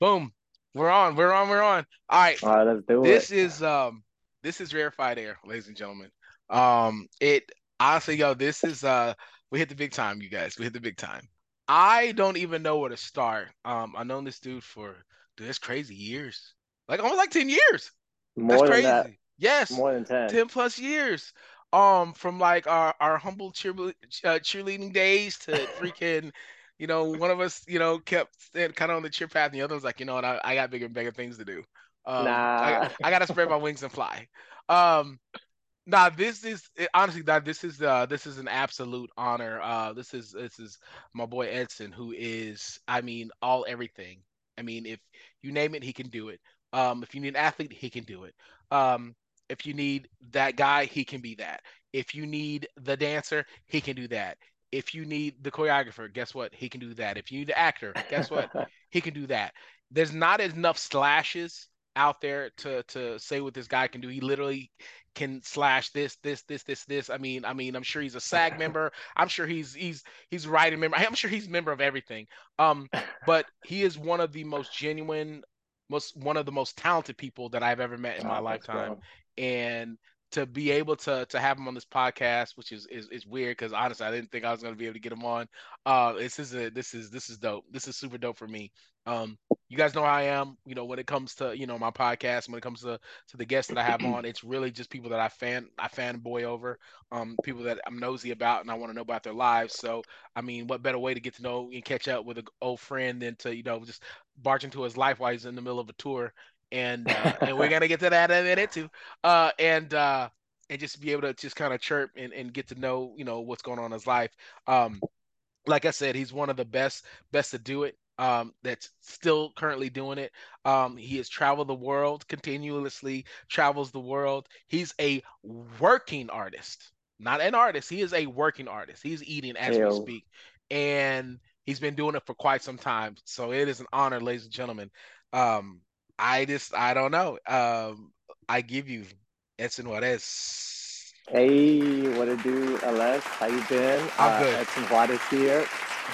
Boom. We're on. We're on. We're on. All right. All right, let's do This it. is um this is rarefied air, ladies and gentlemen. Um it honestly, yo, this is uh we hit the big time, you guys. We hit the big time. I don't even know where to start. Um I've known this dude for dude, that's crazy years. Like almost like 10 years. That's More than that, crazy. Yes. more than 10. 10 plus years. Um, from like our, our humble cheer, uh, cheerleading days to freaking, you know, one of us, you know, kept kind of on the cheer path, and the other was like, you know what, I, I got bigger and bigger things to do. Um, I, Nah. I gotta spread my wings and fly. Um, now this is honestly that this is uh this is an absolute honor. Uh, this is this is my boy Edson, who is, I mean, all everything. I mean, if you name it, he can do it. Um, if you need an athlete, he can do it. Um, if you need that guy, he can be that. If you need the dancer, he can do that. If you need the choreographer, guess what? He can do that. If you need the actor, guess what? He can do that. There's not enough slashes out there to to say what this guy can do. He literally can slash this, this, this, this, this. I mean, I mean, I'm sure he's a SAG member. I'm sure he's he's he's writing member. I'm sure he's a member of everything. Um, but he is one of the most genuine, most one of the most talented people that I've ever met in my Oh, lifetime. And to be able to to have him on this podcast, which is is, is weird because honestly, I didn't think I was gonna be able to get him on. Uh, this is a this is this is dope. This is super dope for me. Um, you guys know how I am. You know, when it comes to you know my podcast, when it comes to to the guests that I have on, it's really just people that I fan I fanboy over, um, people that I'm nosy about and I want to know about their lives. So I mean, what better way to get to know and catch up with an old friend than to you know just barge into his life while he's in the middle of a tour. And uh, and we're gonna get to that in a minute too. Uh, and uh, and just be able to just kind of chirp and, and get to know you know what's going on in his life. Um, like I said, he's one of the best best to do it. Um, that's still currently doing it. Um, he has traveled the world continuously, travels the world. He's a working artist, not an artist. He is a working artist. He's eating as we speak, and he's been doing it for quite some time. So it is an honor, ladies and gentlemen. Um, I just I don't know. Um, I give you Edson Juarez. Hey, what it do, LS? How you been? I'm Uh, good. Edson Juarez here,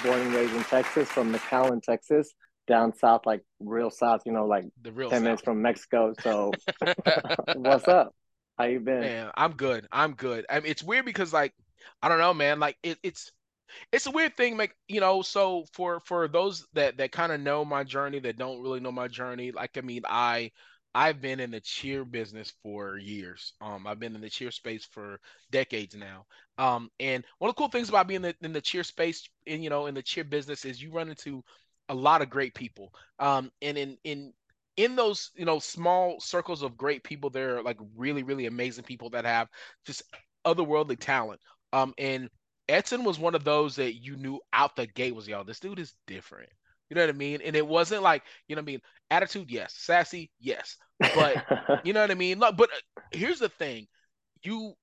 born and raised in Texas, from McAllen, Texas, down south, like real south, you know, like The real 10 minutes from Mexico. So, what's up? How you been? Man, I'm good. I'm good. I mean, it's weird because like I don't know, man. Like it, it's it's a weird thing, like you know. So for for those that that kind of know my journey, that don't really know my journey, like I mean, I I've been in the cheer business for years. Um, I've been in the cheer space for decades now. Um, and one of the cool things about being in the, in the cheer space, in you know, in the cheer business, is you run into a lot of great people. Um, and in in in those you know small circles of great people, there are like really really amazing people that have just otherworldly talent. Um, and Edson was one of those that you knew out the gate was, y'all. this dude is different. You know what I mean? And it wasn't like, you know what I mean? Attitude, yes. Sassy, yes. But you know what I mean? Look, but uh, here's the thing. You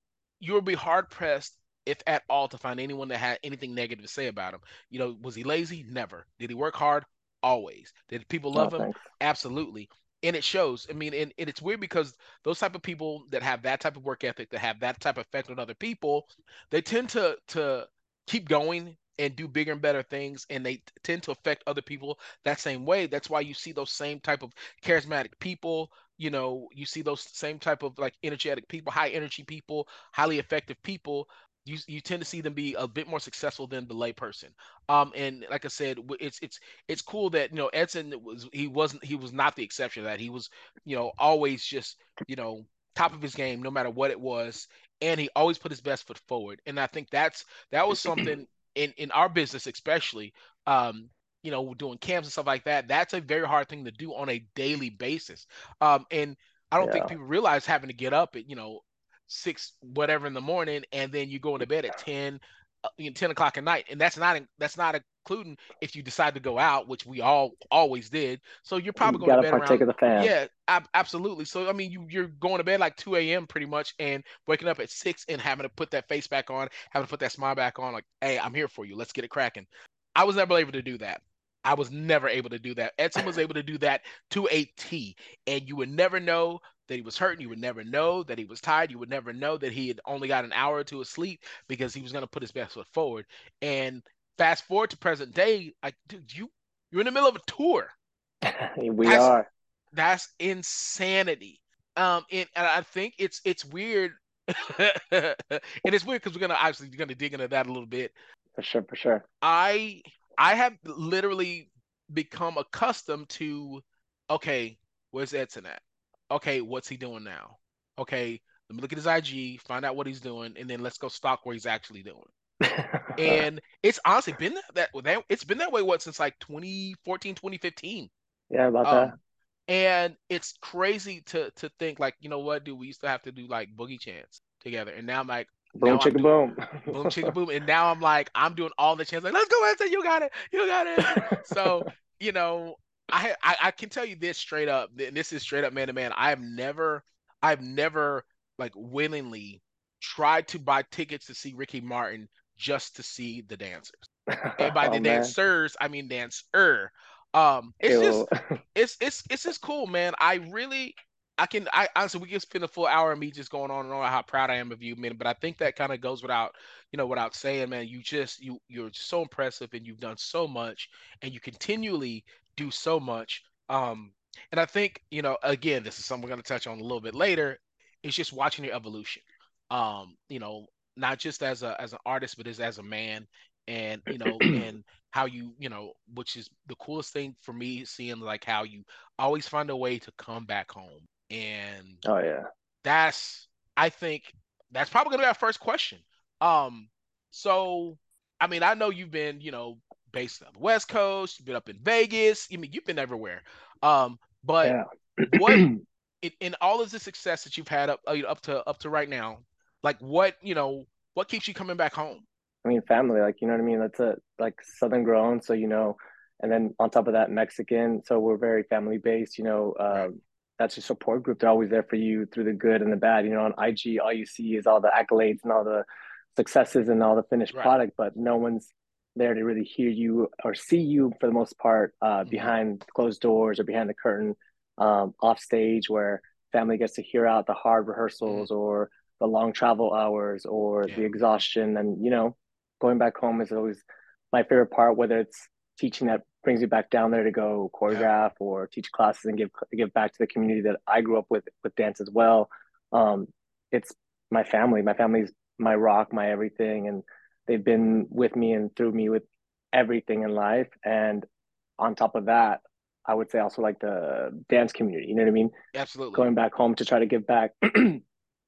you'll be hard pressed if at all to find anyone that had anything negative to say about him. You know, was he lazy? Never. Did he work hard? Always. Did people Oh, love him? Absolutely. And it shows. I mean, and, and it's weird because those type of people that have that type of work ethic, that have that type of effect on other people, they tend to to keep going and do bigger and better things and they tend to affect other people that same way that's why you see those same type of charismatic people you know you see those same type of like energetic people high energy people highly effective people you, you tend to see them be a bit more successful than the layperson um and like i said it's it's it's cool that you know edson was he wasn't he was not the exception to that. He was you know always just you know top of his game no matter what it was and he always put his best foot forward. And i think that's that was something in in our business especially um you know doing camps and stuff like that that's a very hard thing to do on a daily basis. Um and i don't think people realize having to get up at you know six whatever in the morning and then you go to bed at 10 uh, 10 o'clock at night and that's not that's not including if you decide to go out which we all always did. So you're probably You going to bed partake around of the fam. yeah ab- absolutely. So i mean you you're going to bed like 2 a.m pretty much and waking up at 6 and having to put that face back on having to put that smile back on like hey i'm here for you. Let's get it cracking. I was never able to do that. I was never able to do that. Edson was able to do that to a T, and you would never know that he was hurting. You would never know that he was tired. You would never know that he had only got an hour or two of sleep because he was going to put his best foot forward. And fast forward to present day, like, dude, you you're in the middle of a tour. we That's- are. That's insanity. Um, and, and I think it's it's weird. and it's weird because we're gonna obviously gonna dig into that a little bit. For sure, for sure. I I have literally become accustomed to okay, where's Edson at? Okay, what's he doing now? Okay, let me look at his IG, find out what he's doing, and then let's go stalk where he's actually doing. And it's honestly been that that it's been that way what since like 2014, 2015. yeah, about Um, and it's crazy to to think like, you know what, dude, we used to have to do like boogie chants together, and now I'm like. Boom, chicka boom. boom, chicka boom, and now I'm like, I'm doing all the chants, like, let's go, Edson, you got it, you got it. So you know, I, I I can tell you this straight up, and this is straight up man to man. I have never, I've never like willingly tried to buy tickets to see Ricky Martin just to see the dancers. And by Oh, the man. dancers, I mean dancer. Um, it's just it's it's it's just cool, man. I really I can I honestly we can spend a full hour of me just going on and on how proud I am of you, man. But I think that kind of goes without, you know, without saying, man. You just you you're so impressive and you've done so much and you continually do so much. Um, and I think, you know, again, this is something we're gonna touch on a little bit later. It's just watching your evolution. Um, you know, not just as a as an artist, but as as a man and you know, and how you, you know, which is the coolest thing for me, seeing like how you always find a way to come back home. And oh yeah. that's I think that's probably gonna be our first question. Um, so I mean, I know you've been, you know, based on the West Coast, you've been up in Vegas. I mean, you've been everywhere. Um, but Yeah. what in, in all of the success that you've had up uh, up to up to right now, like what you know, what keeps you coming back home? I mean, family, like, you know what I mean? That's a like Southern grown, so you know, and then on top of that, Mexican. So we're very family based, you know. Um, Right. That's your support group. They're always there for you through the good and the bad. You know, on IG, all you see is all the accolades and all the successes and all the finished Right. product, but no one's there to really hear you or see you for the most part uh, Mhm. behind closed doors or behind the curtain, um, off stage, where family gets to hear out the hard rehearsals or the long travel hours or Yeah. the exhaustion. And, you know, going back home is always my favorite part, whether it's teaching that brings you back down there to go choreograph or teach classes and give give back to the community that I grew up with with dance as well. Um, it's my family. My family's my rock, my everything, and they've been with me and through me with everything in life. And on top of that, I would say also like the dance community. You know what I mean? Absolutely. going back home to try to give back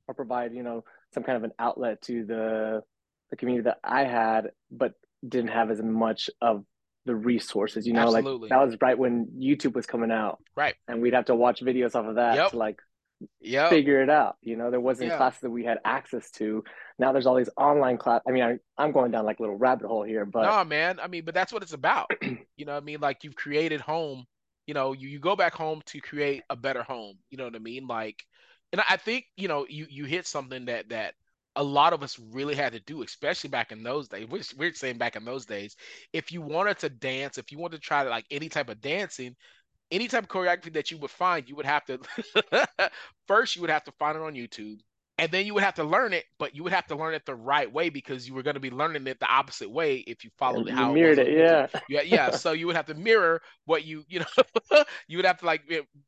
or provide you know some kind of an outlet to the the community that I had but didn't have as much of the resources you know Absolutely. like that was right when YouTube was coming out Right. and we'd have to watch videos off of that Yep. to like Yep. figure it out you know there wasn't Yeah. classes that we had access to now there's all these online class I mean I, I'm going down like a little rabbit hole here but No, man. I mean, but that's what it's about. You know what I mean? Like you've created home, you know, you, you go back home to create a better home. You know what I mean? Like and I think, you know, you you hit something that that a lot of us really had to do, especially back in those days. We're, we're saying back in those days, if you wanted to dance, if you wanted to try like any type of dancing, any type of choreography that you would find, you would have to first you would have to find it on YouTube. And then you would have to learn it, but you would have to learn it the right way because you were going to be learning it the opposite way if you followed you how mirrored it, it yeah Yeah, yeah. So you would have to mirror what you, you know, you would have to like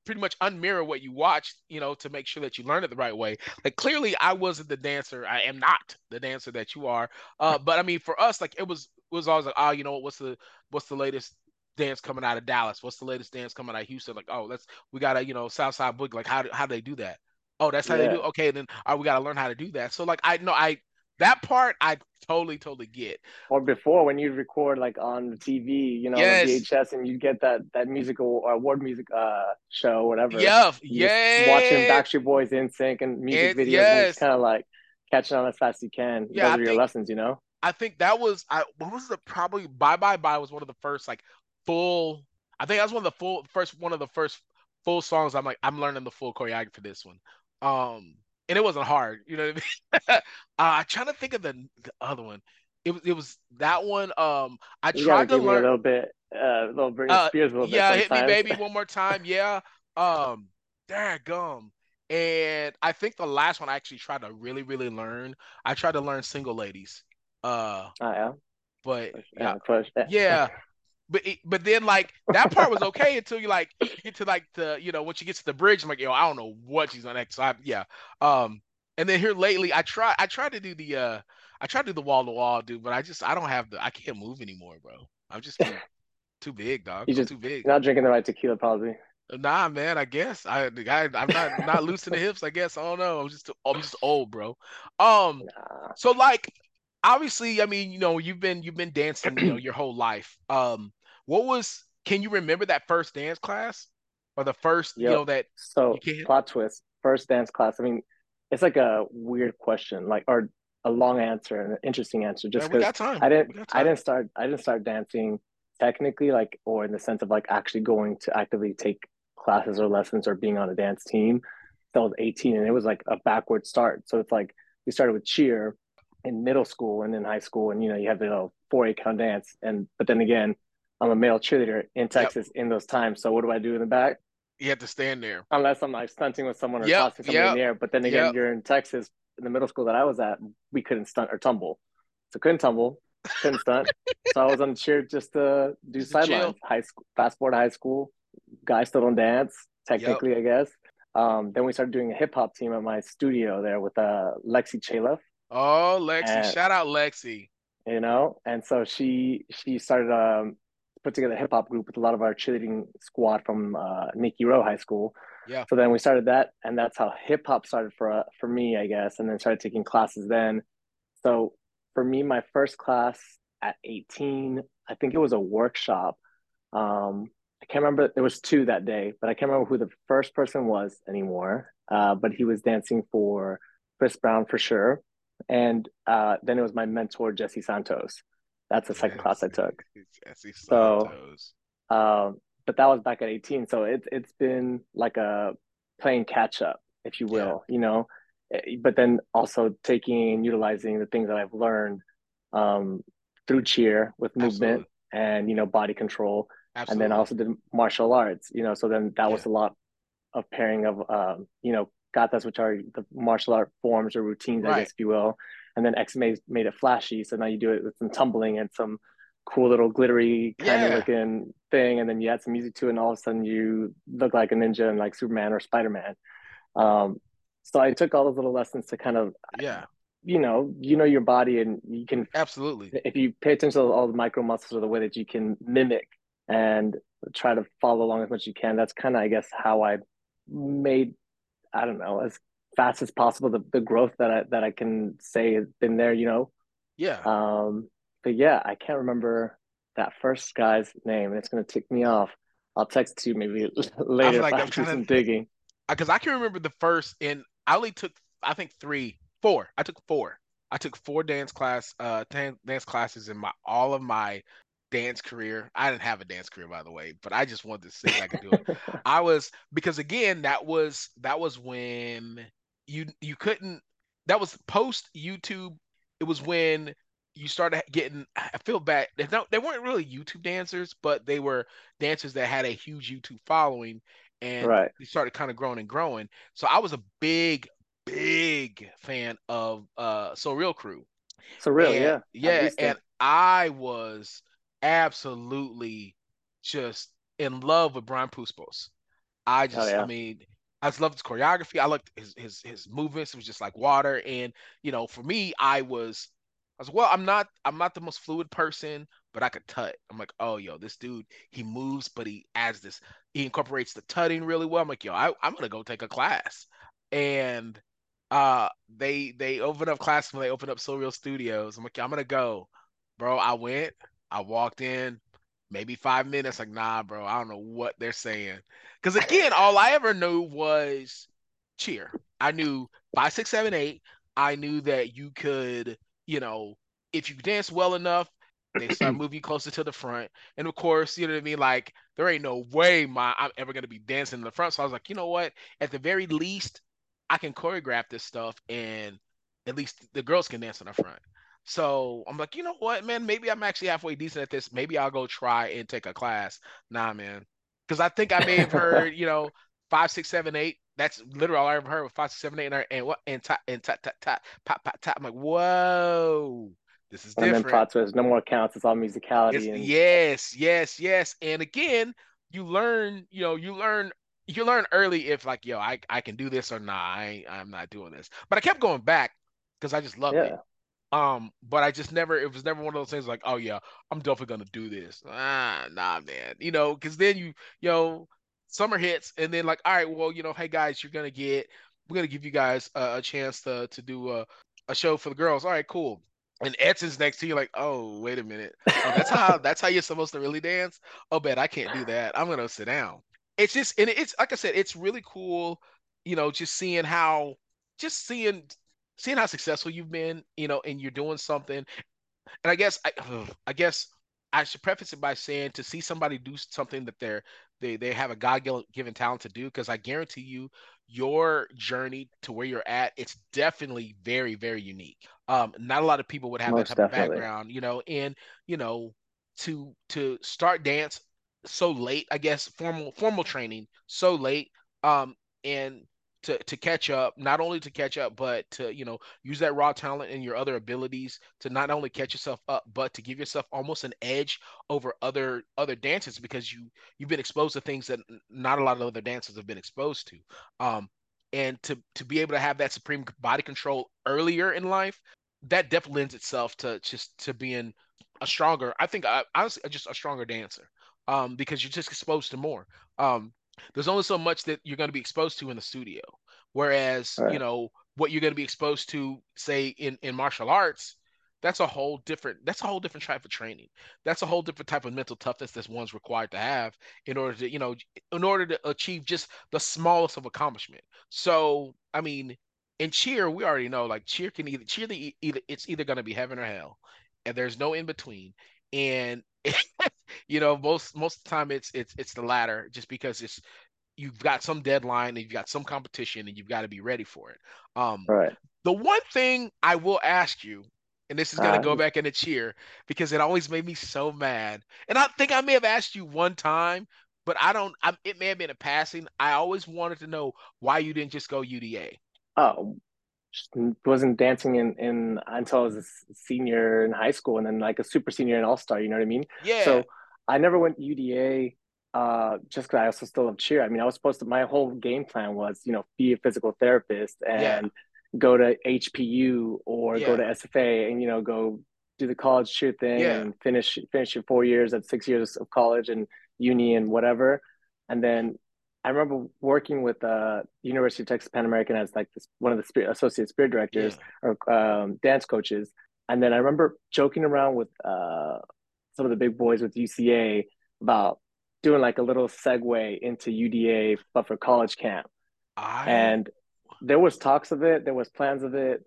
pretty much unmirror what you watched, you know, to make sure that you learn it the right way. Like clearly, I wasn't the dancer. I am not the dancer that you are. Uh, but I mean, for us, like it was, it was always like, oh, you know, what's the, what's the latest dance coming out of Dallas? What's the latest dance coming out of Houston? Like, oh, let's, we gotta, you know, Southside Boogie. Like, how do, how do they do that? Oh, that's how they do. Yeah. Okay, then uh, we gotta learn how to do that. So like, I know I that part I totally, totally get. or before when you'd record like on the TV, you know, Yes. VHS, and you'd get that that musical or award music uh show, whatever. Yeah, yeah. watching Backstreet Boys NSYNC and music videos, and yes. kind of like catching on as fast as you can. Yeah, Those I are your think- lessons, you know. I think that was I what was the probably Bye Bye Bye was one of the first like full I think that was one of the full first one of the first full songs I'm like I'm learning the full choreography for this one. Um and it wasn't hard, you know what I mean? uh I'm trying to think of the the other one. It was it was that one um I You tried to me a little bit, uh, a little Britney Uh, Spears, a little yeah, hit me baby one more time. Yeah. Um gum. And I think the last one I actually tried to really, really learn. I tried to learn single ladies. Uh Oh, yeah, but yeah, yeah. But it, but then like that part was okay until you like get to like the you know once you get to the bridge, I'm like, yo, I don't know what she's on next. So I, yeah. Um, and then here lately, I try I tried to do the uh I tried to do the wall to wall, dude, but I just I don't have the I can't move anymore, bro. I'm just too, too big, dog. You I'm just too big. not drinking the right tequila, probably. Nah, man. I guess I, I I'm not not loose in the hips. I guess I don't know. I'm just I'm just old, bro. Um, Nah. so like obviously, I mean, you know, you've been you've been dancing, you know, your whole life. Um, what was? Can you remember that first dance class or the first, you know, that So plot twist, first dance class. I mean, it's like a weird question, like or a long answer and an interesting answer, just because. I didn't I didn't start I didn't start dancing technically like or in the sense of like actually going to actively take classes or lessons or being on a dance team. So I was 18 and it was like a backward start. So it's like we started with cheer in middle school and in high school and you know you have the you know, 4A count dance and but then again I'm a male cheerleader in Texas in those times. So what do I do in the back? You have to stand there. unless I'm like stunting with someone or Yep, tossing somebody in the air. But then again, yep. you're in Texas, in the middle school that I was at, we couldn't stunt or tumble. So couldn't tumble, couldn't stunt. so I was on the cheer just to do sidelines. High school, fast forward high school, guys still don't dance, technically, I guess. Um, then we started doing a hip hop team at my studio there with uh, Lexi Chaleff, Oh, Lexi. and Shout out Lexi. you know, and so she she started um put together a hip hop group with a lot of our cheerleading squad from uh, Nikki Rowe High School. Yeah. So then we started that, and that's how hip hop started for uh, for me, I guess, and then started taking classes then. So for me, my first class at 18, I think it was a workshop. Um, I can't remember. There was two that day, but I can't remember who the first person was anymore. Uh, but he was dancing for Chris Brown for sure, and uh, then it was my mentor Jesse Santos. That's the second class I took. So- Um, but that was back at 18. So it's it's been like a playing catch up, if you will, you know. Eh, But then also taking and utilizing the things that I've learned um, through cheer with movement Absolutely. and you know body control, Absolutely. and then I also did martial arts, you know. So then that was a lot of pairing of um, you know katas, which are the martial art forms or routines, I guess, if you will. And then X made made it flashy, so now you do it with some tumbling and some cool little glittery kind of Yeah. looking thing, and then you add some music to it, and all of a sudden you look like a ninja and like Superman or Spider Man. Um, so I took all those little lessons to kind of yeah, you know you know your body and you can absolutely. if you pay attention to all the micro muscles or the way that you can mimic and try to follow along as much as you can that's kind of i guess how i made i don't know as fast as possible the, the growth that i that i can say has been there you know Yeah. um but yeah i can't remember that first guy's name and it's going to tick me off i'll text you maybe later like if i do some digging because I can remember the first, and I only took I think three, four. I took four. I took four dance class, uh, dan- dance classes in my all of my dance career. I didn't have a dance career, by the way, but I just wanted to see if I could do it. I was because again, that was that was when you you couldn't. That was post YouTube. It was when you started getting. I feel bad. They no, they weren't really YouTube dancers, but they were dancers that had a huge YouTube following, and right they started kind of growing and growing. So I was a big, big fan of uh So Real Crew. so real And- yeah yeah, and I was absolutely just in love with Brian Puspos. I just, yeah. I mean, I just loved his choreography. I loved his his his movements. It was just like water. And you know, for me, I was, I was well. I'm not, I'm not the most fluid person, but I could tut. I'm like, oh, yo, this dude, he moves, but he adds this. He incorporates the tutting really well. I'm like, yo, I, I'm gonna go take a class. And uh, they they opened up class when they opened up So Real Studios. I'm like, I'm gonna go, bro. I went. I walked in, maybe five minutes. Like, nah, bro. I don't know what they're saying. Because again, all I ever knew was cheer. I knew five, six, seven, eight. I knew that you could, you know, if you dance well enough, they start moving you closer to the front. And of course, you know what I mean? Like, there ain't no way my I'm ever gonna be dancing in the front. So I was like, you know what? At the very least, I can choreograph this stuff and at least the girls can dance in the front. So I'm like, you know what, man? Maybe I'm actually halfway decent at this. Maybe I'll go try and take a class. Nah, man. Because I think I may have heard, you know, five, six, seven, eight. That's literally all I ever heard was five, six, seven, eight, and, and what and tap and tap tap tap pop pop tap. I'm like, whoa, This is And then different. plot twist, no more counts. It's all It's, musicality and yes, yes, yes. And again, you learn, you know, you learn you learn early if like, yo, I I can do this or not. I I'm not doing this. But I kept going back because I just loved it. Um, but I just never it was never one of those things like, oh yeah, I'm definitely gonna do this. Ah, nah, man. You know, because then you, you know, summer hits and then like, all right, well, you know, hey guys, you're gonna get we're gonna give you guys a, a chance to to do a, a show for the girls. All right, cool. And Edson's next to you, like, oh, wait a minute. Oh, that's how that's how you're supposed to really dance. Oh, bet I can't do that. I'm gonna sit down. It's just and it's like I said, it's really cool, you know, just seeing how just seeing seeing how successful you've been, you know, and you're doing something. And I guess I I guess I should preface it by saying to see somebody do something that they're they they have a God given talent to do, because I guarantee you your journey to where you're at, it's definitely very, very unique. Um, not a lot of people would have that most type of background, you know, and you know, to to start dance so late, I guess formal formal training so late, um, and to to catch up, not only to catch up, but to you know use that raw talent and your other abilities to not only catch yourself up, but to give yourself almost an edge over other other dancers because you you've been exposed to things that not a lot of other dancers have been exposed to. Um, and to to be able to have that supreme body control earlier in life, that definitely lends itself to just to being a stronger. I think I honestly just a stronger dancer. Um, because you're just exposed to more. Um, there's only so much that you're going to be exposed to in the studio. Whereas, All you know, what you're going to be exposed to, say in in martial arts, that's a whole different that's a whole different type of training. That's a whole different type of mental toughness that one's required to have in order to, you know, in order to achieve just the smallest of accomplishment. So, I mean, in cheer, we already know like cheer can either cheer the either it's either going to be heaven or hell, and there's no in between. And you know, most most of the time it's it's it's the latter, just because it's you've got some deadline and you've got some competition and you've got to be ready for it. Um, right. the one thing I will ask you, and this is gonna Uh, go back into cheer because it always made me so mad. And I think I may have asked you one time, but I don't. I, it may have been a passing. I always wanted to know why you didn't just go UDA. oh, wasn't dancing in in until I was a senior in high school, and then like a super senior and all star. You know what I mean? Yeah, So I never went UDA. Uh, just because I also still love cheer. I mean, I was supposed to. My whole game plan was, you know, be a physical therapist yeah, and go to HPU or go to SFA and you know go do the college cheer thing yeah. and finish finish your four years at six years of college and uni and whatever. And then I remember working with uh University of Texas Pan American as like this one of the spirit, associate spirit directors Yeah. or um, dance coaches. And then I remember joking around with uh some of the big boys with UCA about doing like a little segue into UDA, but for college camp. I And there was talks of it, there was plans of it.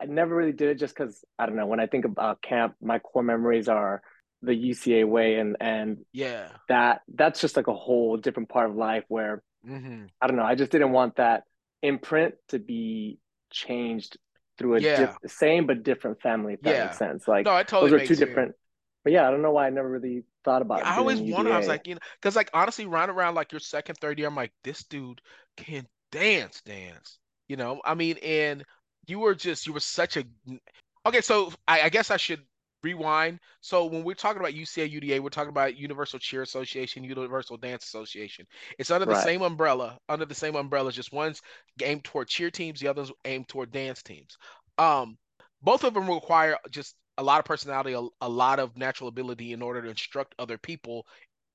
I never really did it just because I don't know. When I think about camp, my core memories are the UCA way, and and yeah. that that's just like a whole different part of life where hmm I don't know. I just didn't want that imprint to be changed through a diff- Yeah. same but different family, if that makes sense. Like No, totally those are two sense. different. But yeah, I don't know why I never really thought Yeah, about I always doing wonder. I was like, you know, because like honestly, right around like your second, third year, I'm like, this dude can dance, dance. You know, I mean, and you were just you were such a okay. So I, I guess I should rewind. So when we're talking about UCA UDA, we're talking about Universal Cheer Association, Universal Dance Association. It's under the Right. same umbrella. Under the same umbrella, just one's aimed toward cheer teams, the other's aimed toward dance teams. Um, both of them require just a lot of personality, a, a lot of natural ability in order to instruct other people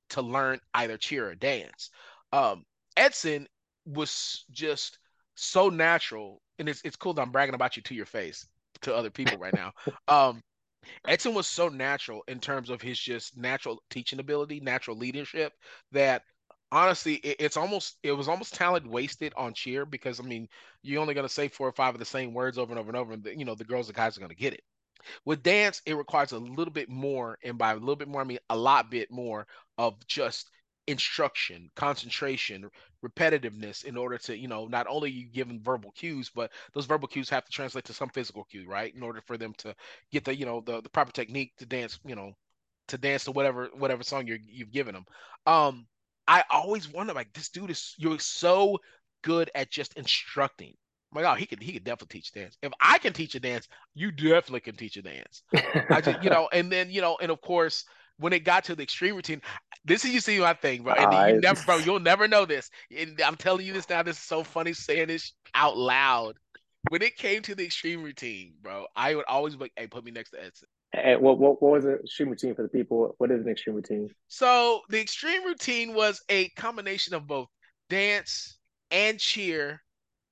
to learn either cheer or dance. Um, Edson was just so natural, and it's it's cool that I'm bragging about you to your face to other people right now. Um, Edson was so natural in terms of his just natural teaching ability, natural leadership that honestly it, it's almost it was almost talent wasted on cheer because I mean you're only gonna say four or five of the same words over and over and over, and the, you know the girls and guys are gonna get it. With dance, it requires a little bit more, and by a little bit more, I mean a lot bit more of just instruction, concentration, repetitiveness in order to, you know, not only you give them verbal cues, but those verbal cues have to translate to some physical cue, right? In order for them to get the, you know, the, the proper technique to dance, you know, to dance to whatever whatever song you're you've given them. Um, I always wonder like this dude is you're so good at just instructing I'm like, oh, he could he could definitely teach dance. If I can teach a dance, you definitely can teach a dance. I just, you know, and then you know, and of course, when it got to the extreme routine, this is you see my thing, bro. And you never, bro, you'll never know this. And I'm telling you this now. This is so funny saying this out loud. When it came to the extreme routine, bro, I would always be like, "Hey, put me next to Edson." And what, what what was an extreme routine for the people? What is an extreme routine? So the extreme routine was a combination of both dance and cheer,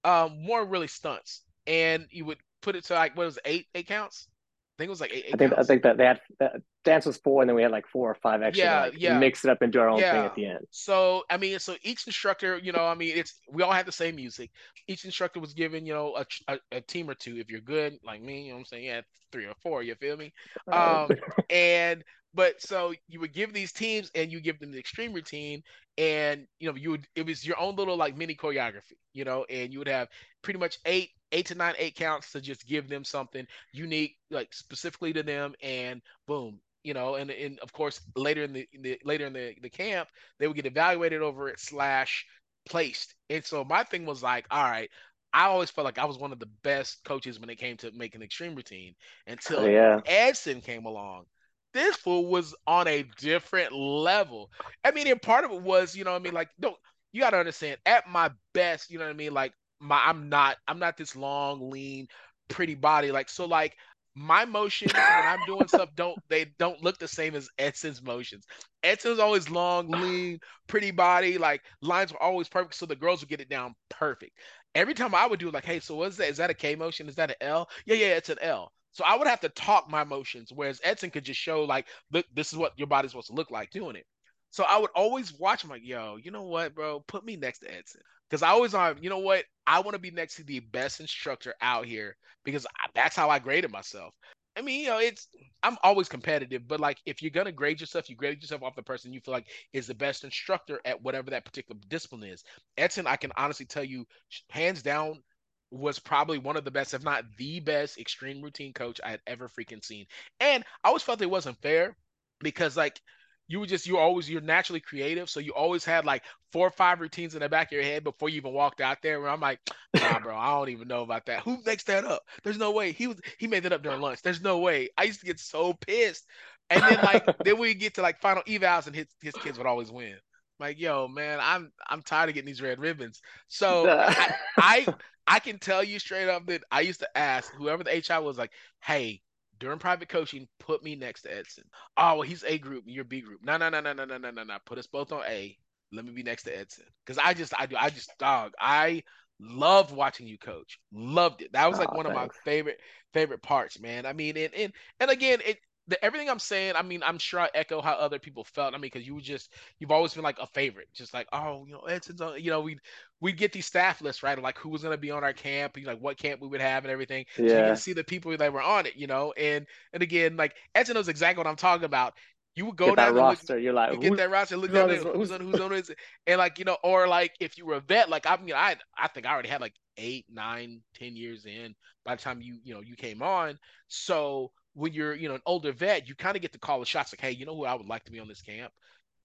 um, more really stunts. And you would put it to like what was it, eight eight counts? I think it was like eight. eight I think. I think that they had that dance was four, and then we had like four or five extra. Yeah, like, yeah. Mix it up and do our own Yeah. thing at the end. So I mean, so each instructor, you know, I mean, it's we all had the same music. Each instructor was given, you know, a, a, a team or two. If you're good, like me, you know, what I'm saying, yeah, three or four. You feel me? Um, and but so you would give these teams and you give them the extreme routine, and you know, you would it was your own little like mini choreography, you know, and you would have pretty much eight eight to nine eight counts to just give them something unique, like specifically to them, and boom, you know, and and of course later in the, in the later in the, the camp they would get evaluated over it slash placed. And so my thing was like, all right, I always felt like I was one of the best coaches when it came to making extreme routine oh, until Oh, yeah. Edson came along. This fool was on a different level. I mean, and part of it was, you know, what I mean, like, don't you gotta understand, at my best, you know what I mean, like my I'm not I'm not this long, lean, pretty body. Like, so like my motions when I'm doing stuff don't they don't look the same as Edson's motions. Edson's always long, lean, pretty body, like lines were always perfect, so the girls would get it down perfect. Every time I would do like, hey, so what's that? Is that a K motion? Is that an L? Yeah, yeah, it's an L. So I would have to talk my motions, whereas Edson could just show like, look, this is what your body's supposed to look like doing it. So I would always watch. I'm like, yo, you know what, bro? Put me next to Edson because I always on. You know what? I want to be next to the best instructor out here because I, that's how I graded myself. I mean, you know, it's I'm always competitive, but like if you're gonna grade yourself, you grade yourself off the person you feel like is the best instructor at whatever that particular discipline is. Edson, I can honestly tell you, hands down, was probably one of the best, if not the best, extreme routine coach I had ever freaking seen. And I always felt it wasn't fair because like you were just you always you're naturally creative, so you always had like four or five routines in the back of your head before you even walked out there. Where I'm like, nah, bro, I don't even know about that. Who makes that up? There's no way he was he made that up during lunch. There's no way. I used to get so pissed, and then like then we get to like final evals and his his kids would always win. Like, yo, man, I'm I'm tired of getting these red ribbons. So I, I I can tell you straight up that I used to ask whoever the HI was like, hey, during private coaching, put me next to Edson. Oh, well, he's A group, you're B group. No, no, no, no, no, no, no, no, no. Put us both on A. Let me be next to Edson. Because I just I do I just dog. I loved watching you coach. Loved it. That was like Aw, one of my favorite favorite parts, man. I mean, and and and again, it the, everything I'm saying, I mean, I'm sure I echo how other people felt. I mean, because you just, you've always been like a favorite, just like, oh, you know, Edson's on, you know, we we'd get these staff lists, right? Like who was gonna be on our camp, you know, like what camp we would have and everything. So you Yeah. can see the people that were on it, you know. And and again, like Edson knows exactly what I'm talking about. You would go Get down that and look, roster. You're like, you get that roster, look who's down there, who's on who's on it, and like you know, or like if you were a vet, like I'm, you know, I I think I already had like eight, nine, ten years in by the time you you know you came on. So when you're you know an older vet, you kind of get to call the shots. Like, hey, you know who I would like to be on this camp.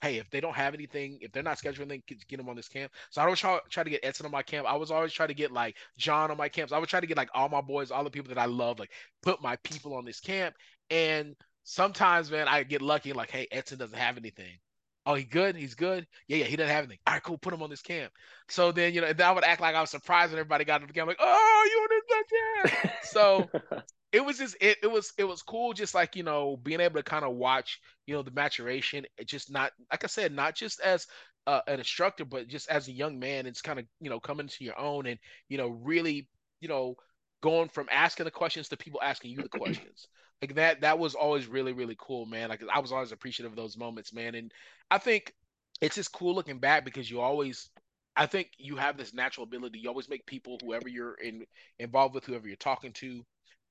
Hey, if they don't have anything, if they're not scheduling anything, get, them on this camp. So I always try, try to get Edson on my camp. I was always try to get like John on my camps. I would try to get like all my boys, all the people that I love, like put my people on this camp. And sometimes, man, I get lucky. Like, hey, Edson doesn't have anything. Oh, he good? He's good. Yeah, yeah, he doesn't have anything. All right, cool. Put him on this camp. So then, you know, then I would act like I was surprised when everybody got to the camp. Like, oh, you on this camp? So it was just it, it was it was cool just like you know being able to kind of watch you know the maturation it just not like i said not just as uh, an instructor but just as a young man it's kind of you know coming to your own and you know really you know going from asking the questions to people asking you the questions. Like that that was always really really cool man. Like i was always appreciative of those moments man. And i think it's just cool looking back because you always i think you have this natural ability. You always make people whoever you're in involved with whoever you're talking to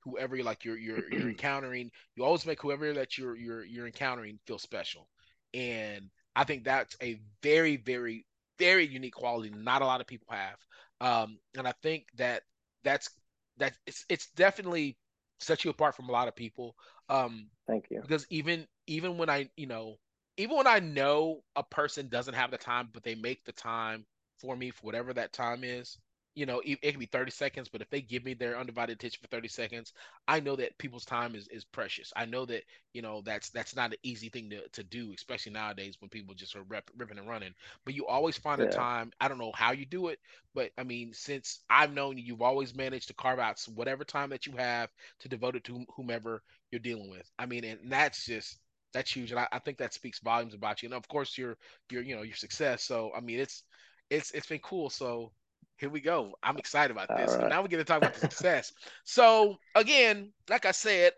whoever like you're you're you're encountering you always make whoever that you're you're you're encountering feel special. And i think that's a very very very unique quality not a lot of people have. Um and i think that that's that it's it's definitely sets you apart from a lot of people. Um Thank you. because even even when i you know even when i know a person doesn't have the time but they make the time for me for whatever that time is you know, it, it, can be 30 seconds, but if they give me their undivided attention for 30 seconds, I know that people's time is, is precious. I know that, you know, that's that's not an easy thing to, to do, especially nowadays when people just are rep, ripping and running. But you always find yeah. a time. I don't know how you do it, but I mean, since I've known you, you've always managed to carve out whatever time that you have to devote it to whomever you're dealing with. I mean, and that's just that's huge, and I, I think that speaks volumes about you. And of course, your your you know your success. So I mean, it's it's it's been cool. So here we go. I'm excited about this. Right. Now we get to talk about the success. so again, like I said,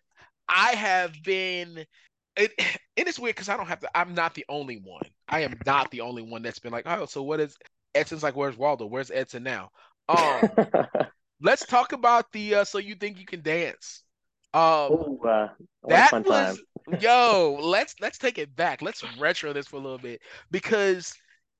I have been. It, and it is weird because I don't have to. I'm not the only one. I am not the only one that's been like, oh, so what is Edson's like? Where's Waldo? Where's Edson now? Um, let's talk about the. Uh, so you think you can dance? Um, Ooh, uh, that was yo. Let's let's take it back. Let's retro this for a little bit because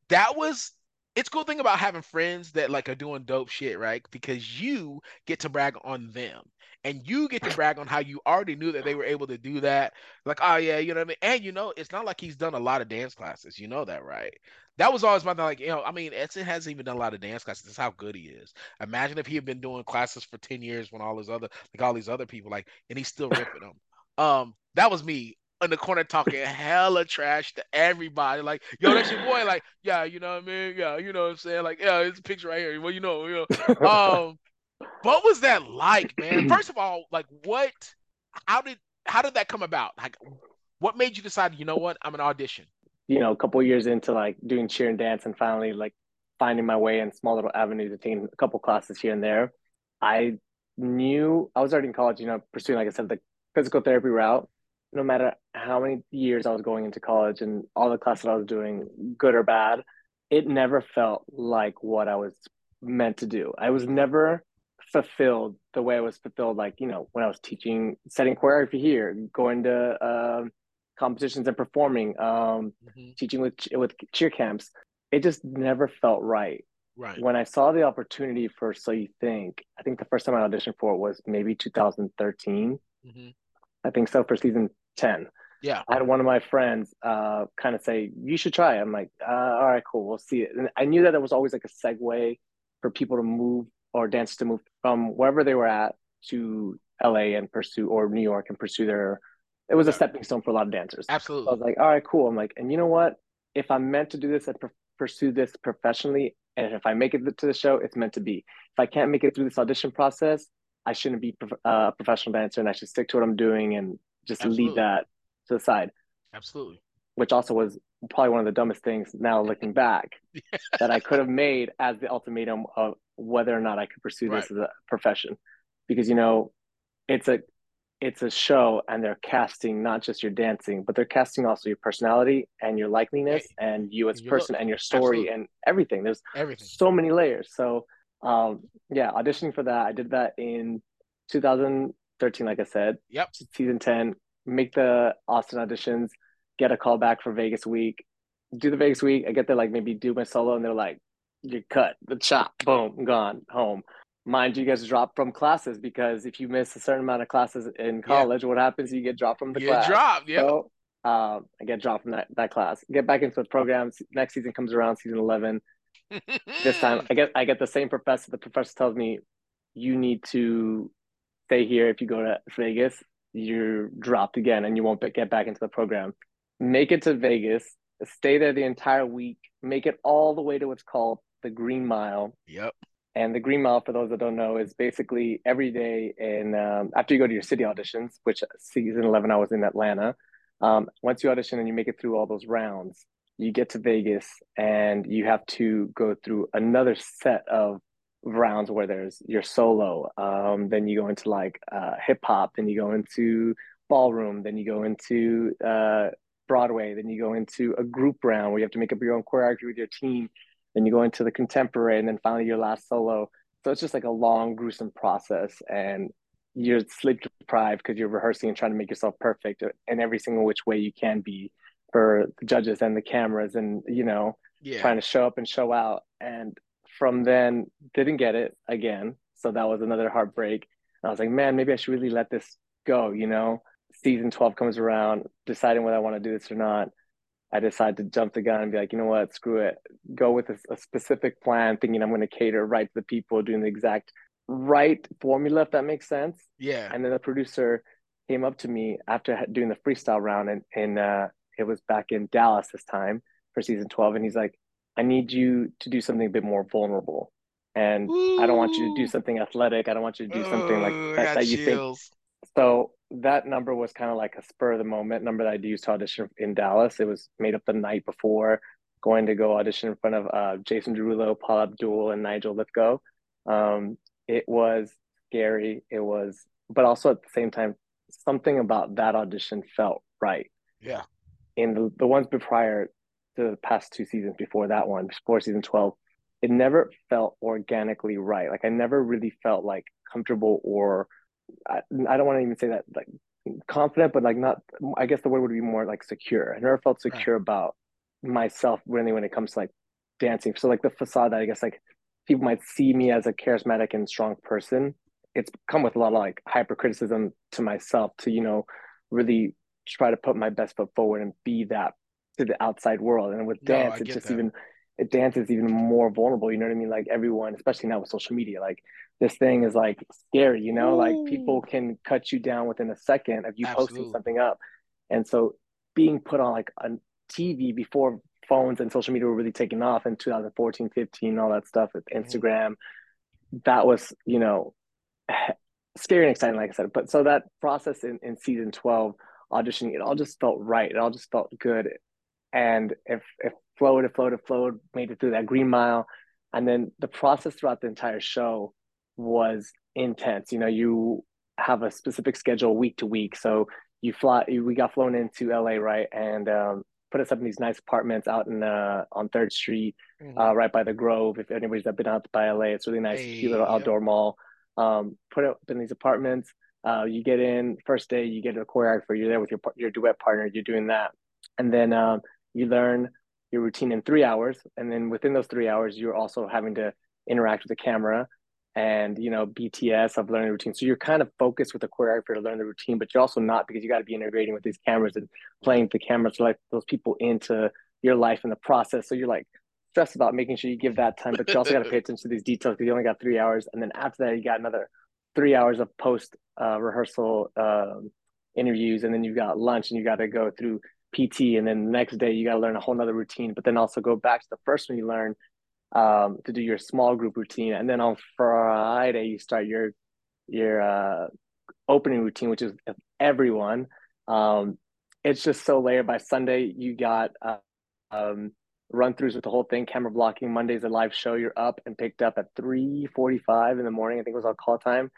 that was it's cool thing about having friends that like are doing dope shit, right? Because you get to brag on them and you get to brag on how you already knew that they were able to do that. Like, oh yeah, you know what I mean? And you know, it's not like he's done a lot of dance classes. You know that, right? That was always my thing. Like, you know, I mean, Edson hasn't even done a lot of dance classes. That's how good he is. Imagine if he had been doing classes for 10 years when all his other like all these other people, like, and he's still ripping them. Um, that was me in the corner talking hella trash to everybody. Like, yo, that's your boy. Like, yeah, you know what I mean? Yeah, you know what I'm saying? Like, yeah, it's a picture right here. Well, you know, you know. Um, what was that like, man? First of all, like, what? How did how did that come about? Like, what made you decide? You know what? I'm an audition. You know, a couple years into like doing cheer and dance, and finally like finding my way in small little avenues and taking a couple classes here and there. I knew I was already in college. You know, pursuing like I said the physical therapy route no matter how many years I was going into college and all the classes I was doing, good or bad, it never felt like what I was meant to do. I was never fulfilled the way I was fulfilled, like, you know, when I was teaching, setting choreography here, going to uh, competitions and performing, um, mm-hmm. teaching with, with cheer camps. It just never felt right. Right. When I saw the opportunity for So You Think, I think the first time I auditioned for it was maybe 2013. Mm-hmm. I think so for season 10. Yeah. I had one of my friends uh, kind of say, you should try. I'm like, uh, all right, cool. We'll see it. And I knew that there was always like a segue for people to move or dance to move from wherever they were at to LA and pursue or New York and pursue their, it was a stepping stone for a lot of dancers. Absolutely. So I was like, all right, cool. I'm like, and you know what? If I'm meant to do this and pr- pursue this professionally, and if I make it to the show, it's meant to be. If I can't make it through this audition process, I shouldn't be uh, a professional dancer and I should stick to what I'm doing and just Absolutely. leave that to the side. Absolutely. Which also was probably one of the dumbest things now looking back that I could have made as the ultimatum of whether or not I could pursue right. this as a profession. Because you know, it's a it's a show and they're casting not just your dancing, but they're casting also your personality and your likeliness and you as a person look. and your story Absolutely. and everything. There's everything. so many layers. So um yeah, auditioning for that. I did that in 2013, like I said. Yep. Season 10. Make the Austin auditions, get a call back for Vegas week, do the Vegas week. I get there like maybe do my solo, and they're like, you're cut the chop, boom, gone home." Mind you, you guys drop from classes because if you miss a certain amount of classes in college, what happens? You get dropped from the you class. dropped, yeah. So, um, I get dropped from that, that class. Get back into the program. Next season comes around, season eleven. This time, I get I get the same professor. The professor tells me, "You need to stay here if you go to Vegas, you're dropped again and you won't get back into the program. Make it to Vegas, stay there the entire week, make it all the way to what's called the Green Mile. Yep. And the Green Mile, for those that don't know, is basically every day. And um, after you go to your city auditions, which season 11 I was in Atlanta, um, once you audition and you make it through all those rounds, you get to Vegas and you have to go through another set of rounds where there's your solo. Um, then you go into like uh, hip hop then you go into ballroom then you go into uh, broadway then you go into a group round where you have to make up your own choreography with your team then you go into the contemporary and then finally your last solo. So it's just like a long gruesome process and you're sleep deprived because you're rehearsing and trying to make yourself perfect in every single which way you can be for the judges and the cameras and you know yeah. trying to show up and show out and from then didn't get it again so that was another heartbreak i was like man maybe i should really let this go you know season 12 comes around deciding whether i want to do this or not I decided to jump the gun and be like, you know what, screw it. Go with a, a specific plan, thinking I'm going to cater right to the people, doing the exact right formula, if that makes sense. Yeah. And then the producer came up to me after doing the freestyle round, and, and uh, it was back in Dallas this time for season 12. And he's like, I need you to do something a bit more vulnerable. And Ooh. I don't want you to do something athletic. I don't want you to do something like that, that you think. So that number was kind of like a spur of the moment number that I'd used to audition in Dallas. It was made up the night before going to go audition in front of uh, Jason Derulo, Paula Abdul, and Nigel Lythgoe. Um, it was scary. It was, but also at the same time, something about that audition felt right. Yeah. In the, the ones prior to the past two seasons before that one, before season 12, it never felt organically right. Like I never really felt like comfortable or I, I don't want to even say that like confident, but like not, I guess the word would be more like secure. I never felt secure right. about myself really when it comes to like dancing. So like the facade that I guess like people might see me as a charismatic and strong person. It's come with a lot of like hypercriticism to myself to, you know, really try to put my best foot forward and be that to the outside world. And with dance, no, it's just that. even it dance is even more vulnerable. You know what I mean? Like everyone, especially now with social media, like this thing is like scary. You know, Ooh. like people can cut you down within a second of you Absolutely. posting something up, and so being put on like a TV before phones and social media were really taking off in 2014, 15, all that stuff with mm-hmm. Instagram. Mm-hmm. That was, you know, scary and exciting, like I said. But so that process in, in season 12, auditioning, it all just felt right. It all just felt good. And if if flowed, it flowed, it flowed, made it through that green mile. And then the process throughout the entire show was intense. You know, you have a specific schedule week to week. So you fly, we got flown into LA, right? And um, put us up in these nice apartments out in uh, on Third Street, mm-hmm. uh, right by the Grove. If anybody's been out by LA, it's really nice, hey, cute little outdoor mall. Um, put up in these apartments. Uh, you get in first day, you get a choreographer. You're there with your your duet partner. You're doing that, and then um, you learn your routine in three hours, and then within those three hours, you're also having to interact with the camera and you know BTS of learning routine. So you're kind of focused with the choreographer to learn the routine, but you're also not because you got to be integrating with these cameras and playing the cameras to let those people into your life in the process. So you're like stressed about making sure you give that time, but you also got to pay attention to these details because you only got three hours, and then after that you got another three hours of post uh, rehearsal um, interviews, and then you've got lunch, and you got to go through PT, and then the next day you got to learn a whole nother routine, but then also go back to the first one you learned um, to do your small group routine, and then on Friday you start your your uh, opening routine, which is everyone. Um, it's just so layered. By Sunday, you got uh, um, run throughs with the whole thing, camera blocking. Monday's a live show. You're up and picked up at three forty five in the morning. I think it was on call time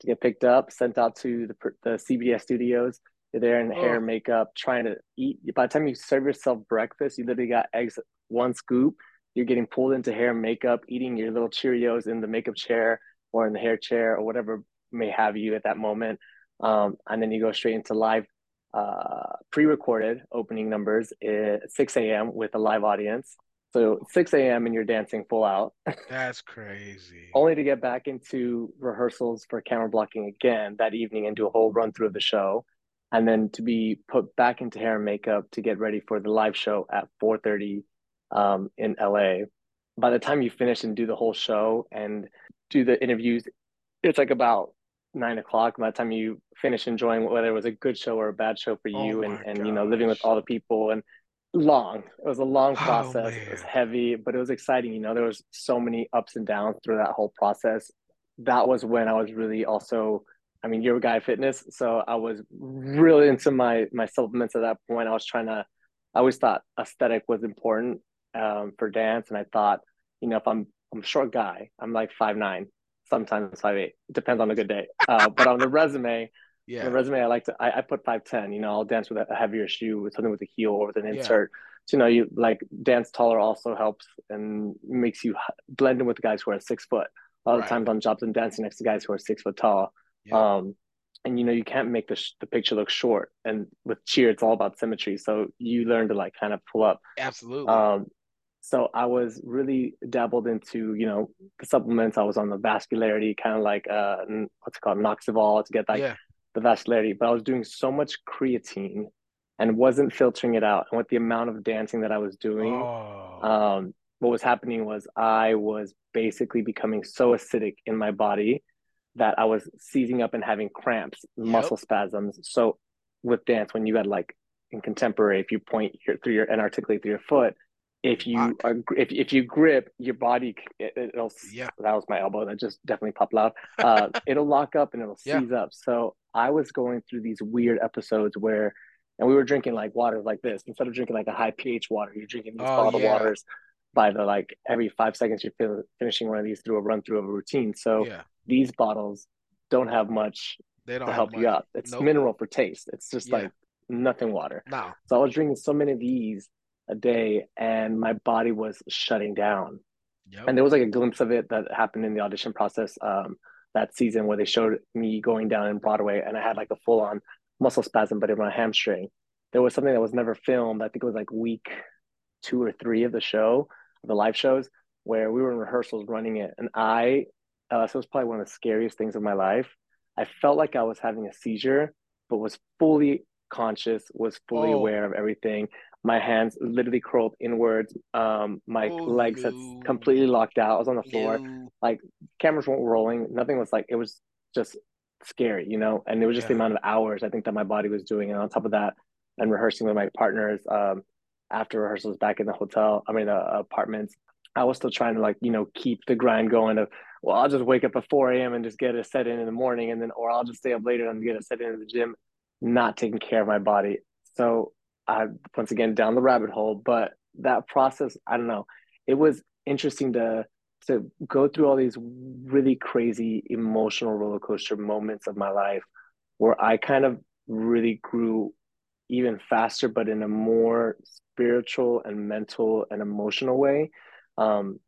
to get picked up, sent out to the the CBS studios. You're there in oh. hair and makeup, trying to eat. By the time you serve yourself breakfast, you literally got eggs one scoop you're getting pulled into hair and makeup, eating your little Cheerios in the makeup chair or in the hair chair or whatever may have you at that moment. Um, and then you go straight into live uh, pre-recorded opening numbers at 6 a.m. with a live audience. So 6 a.m. and you're dancing full out. That's crazy. Only to get back into rehearsals for camera blocking again that evening and do a whole run through of the show. And then to be put back into hair and makeup to get ready for the live show at 4:30 um, in LA. By the time you finish and do the whole show and do the interviews, it's like about nine o'clock. By the time you finish enjoying whether it was a good show or a bad show for you, oh and and you know living with all the people and long. It was a long oh, process. Oh, it was heavy, but it was exciting. You know, there was so many ups and downs through that whole process. That was when I was really also. I mean, you're a guy fitness, so I was really into my my supplements at that point. I was trying to. I always thought aesthetic was important, um, for dance, and I thought, you know, if I'm I'm a short guy, I'm like five nine, sometimes five eight. It depends on the good day. Uh, but on the resume, yeah, the resume I like to I, I put five ten. You know, I'll dance with a heavier shoe with something with a heel or with an insert. Yeah. So you know, you like dance taller also helps and makes you blend in with the guys who are six foot. A lot right. of times on jobs and dancing next to guys who are six foot tall. Yeah. Um, and you know you can't make the sh- the picture look short. And with cheer, it's all about symmetry. So you learn to like kind of pull up. Absolutely. Um, so I was really dabbled into, you know, the supplements. I was on the vascularity, kind of like uh, what's it called, Noxaval to get like yeah. The vascularity. But I was doing so much creatine and wasn't filtering it out. And with the amount of dancing that I was doing, Oh, um, what was happening was I was basically becoming so acidic in my body that I was seizing up and having cramps, yep. muscle spasms. So with dance, when you had like in contemporary, if you point your, through your and articulate through your foot, if you Lock. are if if you grip your body, it, will Yeah. that was my elbow that just definitely popped out. Uh, it'll lock up and it'll Yeah. seize up. So I was going through these weird episodes where, and we were drinking like water like this instead of drinking like a high pH water. You're drinking these Oh bottled yeah. waters by the like every five seconds you're fin- finishing one of these through a run through of a routine. So Yeah. these bottles don't have much They don't to help you out. It's Nope. mineral for taste. It's just Yeah. like nothing water. No. So I was drinking so many of these a day and my body was shutting down. Yep. And there was like a glimpse of it that happened in the audition process um, that season where they showed me going down in Broadway and I had like a full on muscle spasm, but in my hamstring. There was something that was never filmed. I think it was like week two or three of the show, the live shows, where we were in rehearsals running it. And I, uh, so it was probably one of the scariest things of my life. I felt like I was having a seizure, but was fully conscious, was fully Oh. aware of everything. My hands literally curled inwards. Um, my Oh, legs had no. completely locked out. I was on the floor. No. Like cameras weren't rolling. Nothing was like it was just scary, you know. And it was just the amount of hours I think that my body was doing. And on top of that, and rehearsing with my partners um, after rehearsals back in the hotel. I mean, the apartments. I was still trying to like you know keep the grind going of well I'll just wake up at 4 a.m. and just get a set in in the morning and then or I'll just stay up later and get a set in in the gym, not taking care of my body. So I once again down the rabbit hole, but that process I don't know. It was interesting to to go through all these really crazy emotional roller coaster moments of my life where I kind of really grew even faster, but in a more spiritual and mental and emotional way. Um,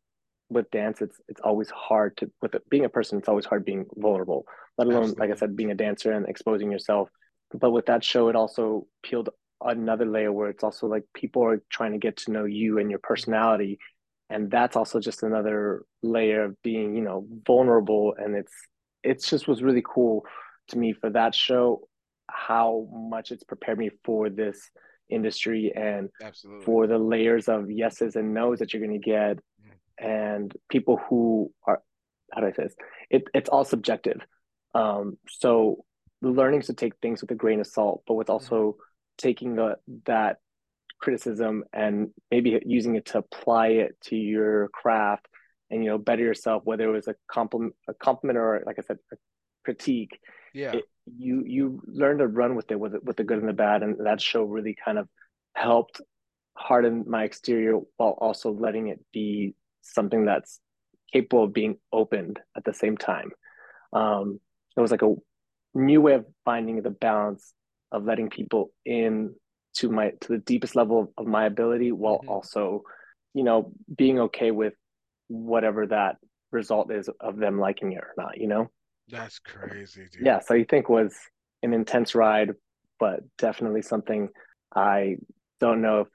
with dance, it's it's always hard to with it, being a person. It's always hard being vulnerable, let alone like I said, being a dancer and exposing yourself. But with that show, it also peeled another layer where it's also like people are trying to get to know you and your personality, and that's also just another layer of being you know vulnerable. And it's it's just was really cool to me for that show how much it's prepared me for this industry and Absolutely. for the layers of yeses and nos that you're going to get and people who are how do i say this? It, it's all subjective. Um, so learning to take things with a grain of salt but what's also taking the that criticism and maybe using it to apply it to your craft and you know better yourself whether it was a compliment a compliment or like i said a critique Yeah. it, you you learn to run with it with it with the good and the bad and that show really kind of helped harden my exterior while also letting it be something that's capable of being opened at the same time um it was like a new way of finding the balance of letting people in to my to the deepest level of my ability while Mhm. also you know being okay with whatever that result is of them liking it or not you know That's crazy, dude. yeah, so you think was an intense ride, but definitely something I don't know if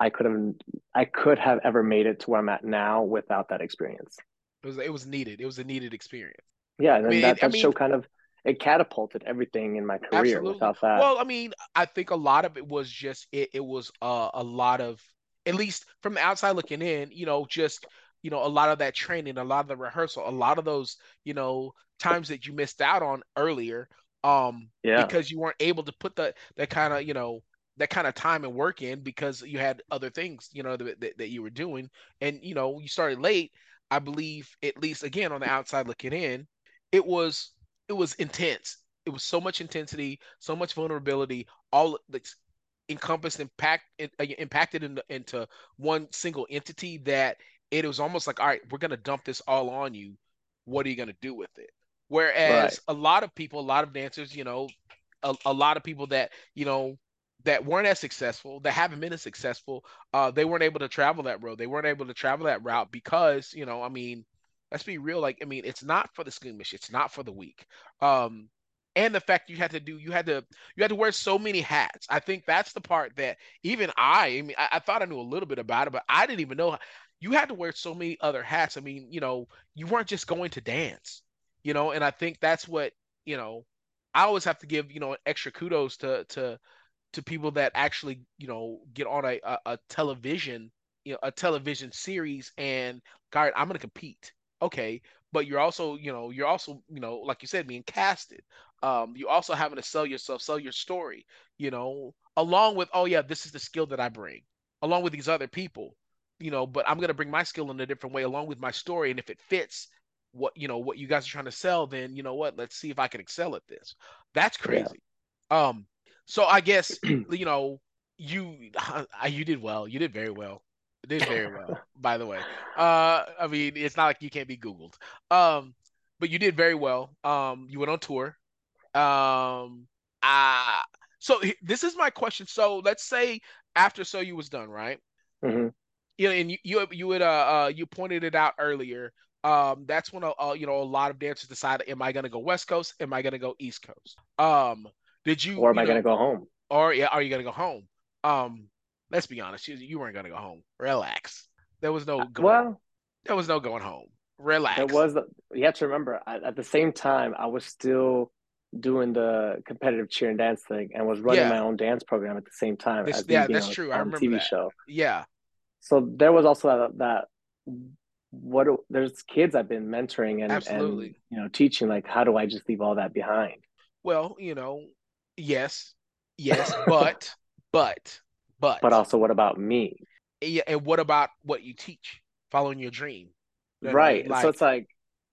I could have I could have ever made it to where I'm at now without that experience. It was it was needed. It was a needed experience. Yeah, and I mean, that it, I that show kind of it catapulted everything in my career. absolutely. Without that, Well, I mean, I think a lot of it was just it. It was uh, a lot of, at least from the outside looking in, you know, just you know, a lot of that training, a lot of the rehearsal, a lot of those, you know, times that you missed out on earlier, um, yeah, because you weren't able to put the that kind of, you know, that kind of time and work in because you had other things, you know, that, that that you were doing, and you know, you started late. I believe, at least again on the outside looking in, it was it was intense. It was so much intensity, so much vulnerability, all that's encompassed, impact, it, uh, impacted in, into one single entity that it was almost like, all right, we're gonna dump this all on you. What are you gonna do with it? right, Whereas a lot of people, a lot of dancers, you know, a, a lot of people that you know that weren't as successful, that haven't been as successful, uh, they weren't able to travel that road. They weren't able to travel that route because, you know, I mean, let's be real. Like, I mean, it's not for the squeamish. It's not for the weak. Um, and the fact you had to do, you had to, you had to wear so many hats. I think that's the part that even I, I mean, I, I thought I knew a little bit about it, but I didn't even know you had to wear so many other hats. I mean, you know, you weren't just going to dance, you know, and I think that's what, you know, I always have to give, you know, extra kudos to, to, to people that actually, you know, get on a, a, a television, you know, a television series and God, I'm gonna compete. Okay, but you're also, you know, you're also, you know, like you said, being casted. Um, you're also having to sell yourself, sell your story, you know, along with, oh yeah, this is the skill that I bring, along with these other people, you know, but I'm gonna bring my skill in a different way along with my story. And if it fits what you know what you guys are trying to sell, then you know what, let's see if I can excel at this. That's crazy. Yeah. Um, so I guess you know you you did well. You did very well. Did very well, by the way. Uh, I mean, it's not like you can't be Googled. Um, but you did very well. Um, you went on tour. Um, uh, so this is my question. So let's say after So You was done, right? Mm-hmm. You know, and you you you would uh, uh you pointed it out earlier. Um, that's when uh, you know a lot of dancers decide, am I gonna go West Coast? Am I gonna go East Coast? Um, did you? Or am you I know, gonna go home? Or yeah, are you gonna go home? Um, let's be honest, you, you weren't gonna go home. Relax. There was no uh, going, well. There was no going home. Relax. There was. You have to remember, at the same time, I was still doing the competitive cheer and dance thing and was running yeah. my own dance program at the same time. This, yeah, that's true. I remember TV that. show. Yeah. So there was also that, that what there's kids I've been mentoring and, Absolutely. and you know teaching like how do I just leave all that behind? Well, you know, yes, yes, but but but but also what about me? Yeah, and what about what you teach? Following your dream, right? Like, so it's like,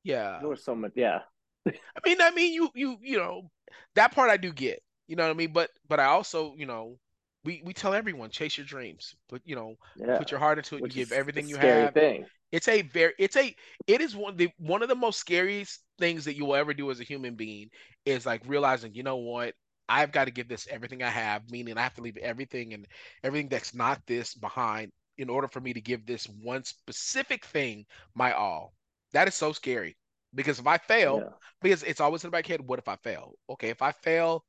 yeah, there was so much, yeah. I mean, I mean, you you you know that part I do get. You know what I mean? But but I also you know we we tell everyone chase your dreams, but you know yeah. put your heart into it. Which you give everything you have. Thing. It's a very it's a it is one of the one of the most scariest things that you will ever do as a human being is like realizing you know what I've got to give this everything I have, meaning I have to leave everything and everything that's not this behind in order for me to give this one specific thing my all. That is so scary because if I fail, yeah. because it's always in the back head, what if I fail? Okay, if I fail,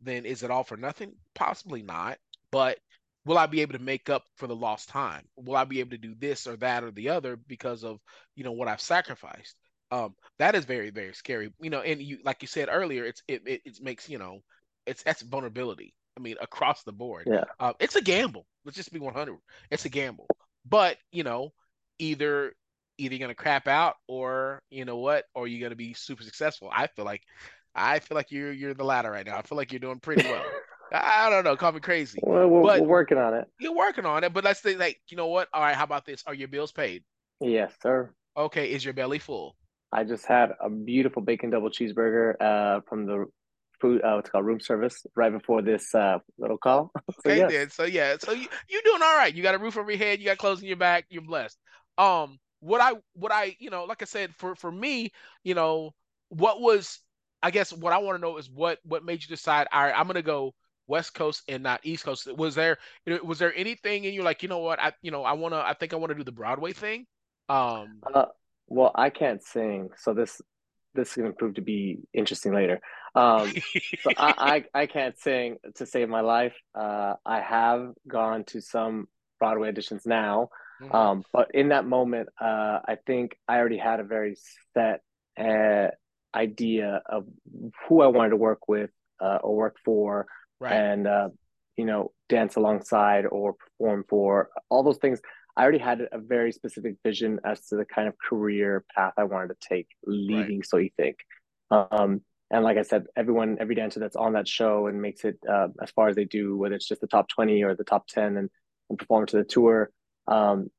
then is it all for nothing? Possibly not. But will I be able to make up for the lost time? Will I be able to do this or that or the other because of you know what I've sacrificed? Um, that is very very scary. You know, and you like you said earlier, it's it it, it makes you know it's that's vulnerability. I mean, across the board. Yeah. Uh, it's a gamble. Let's just be 100. It's a gamble. But you know, either either you're gonna crap out or you know what, or you're gonna be super successful. I feel like I feel like you're you're the latter right now. I feel like you're doing pretty well. I don't know, call me crazy. Well, we're, we're, working on it. You're working on it, but let's say like, you know what? All right, how about this? Are your bills paid? Yes, sir. Okay, is your belly full? I just had a beautiful bacon double cheeseburger uh, from the food uh, what's called room service right before this uh, little call. so, okay, yes. then. So yeah, so you you're doing all right. You got a roof over your head. You got clothes in your back. You're blessed. Um, what I what I you know, like I said, for for me, you know, what was I guess what I want to know is what what made you decide? All right, I'm gonna go West Coast and not East Coast. Was there was there anything in you like you know what I you know I want to I think I want to do the Broadway thing? Um, uh, well, I can't sing, so this this is going to prove to be interesting later. Um, so I, I, I can't sing to save my life. Uh, I have gone to some Broadway auditions now, mm-hmm. um, but in that moment, uh, I think I already had a very set uh, idea of who I wanted to work with uh, or work for, right. and uh, you know, dance alongside or perform for all those things. I already had a very specific vision as to the kind of career path I wanted to take, leaving right. So You Think. Um, and like I said, everyone, every dancer that's on that show and makes it uh, as far as they do, whether it's just the top 20 or the top 10 and, and perform to the tour, um,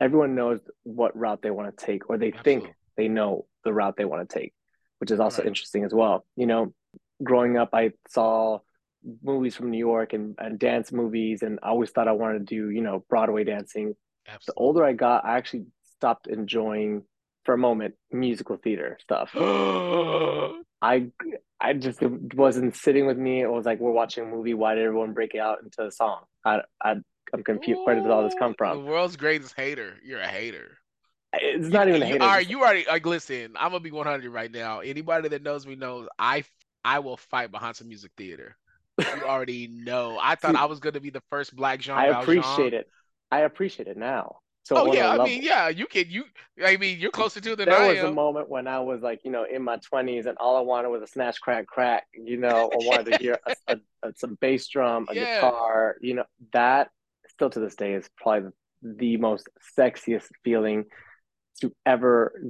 everyone knows what route they want to take, or they Absolutely. think they know the route they want to take, which is also right. interesting as well. You know, growing up, I saw movies from New York and, and dance movies, and I always thought I wanted to do, you know, Broadway dancing. Absolutely. The older I got, I actually stopped enjoying for a moment musical theater stuff. I I just it wasn't sitting with me. It was like we're watching a movie. Why did everyone break it out into a song? I I I'm confused. Where did all this come from? The world's greatest hater. You're a hater. It's not you, even a hater. All right, you already like listen. I'm gonna be 100 right now. Anybody that knows me knows I I will fight behind some music theater. You already know. I thought See, I was gonna be the first black Jean. I appreciate Valjean. it. I appreciate it now. So oh yeah, I mean, yeah, you can. You, I mean, you're closer to than there I was a moment when I was like, you know, in my twenties, and all I wanted was a snatch, crack, crack. You know, I wanted to hear a, a, a, some bass drum, a yeah. guitar. You know, that still to this day is probably the most sexiest feeling to ever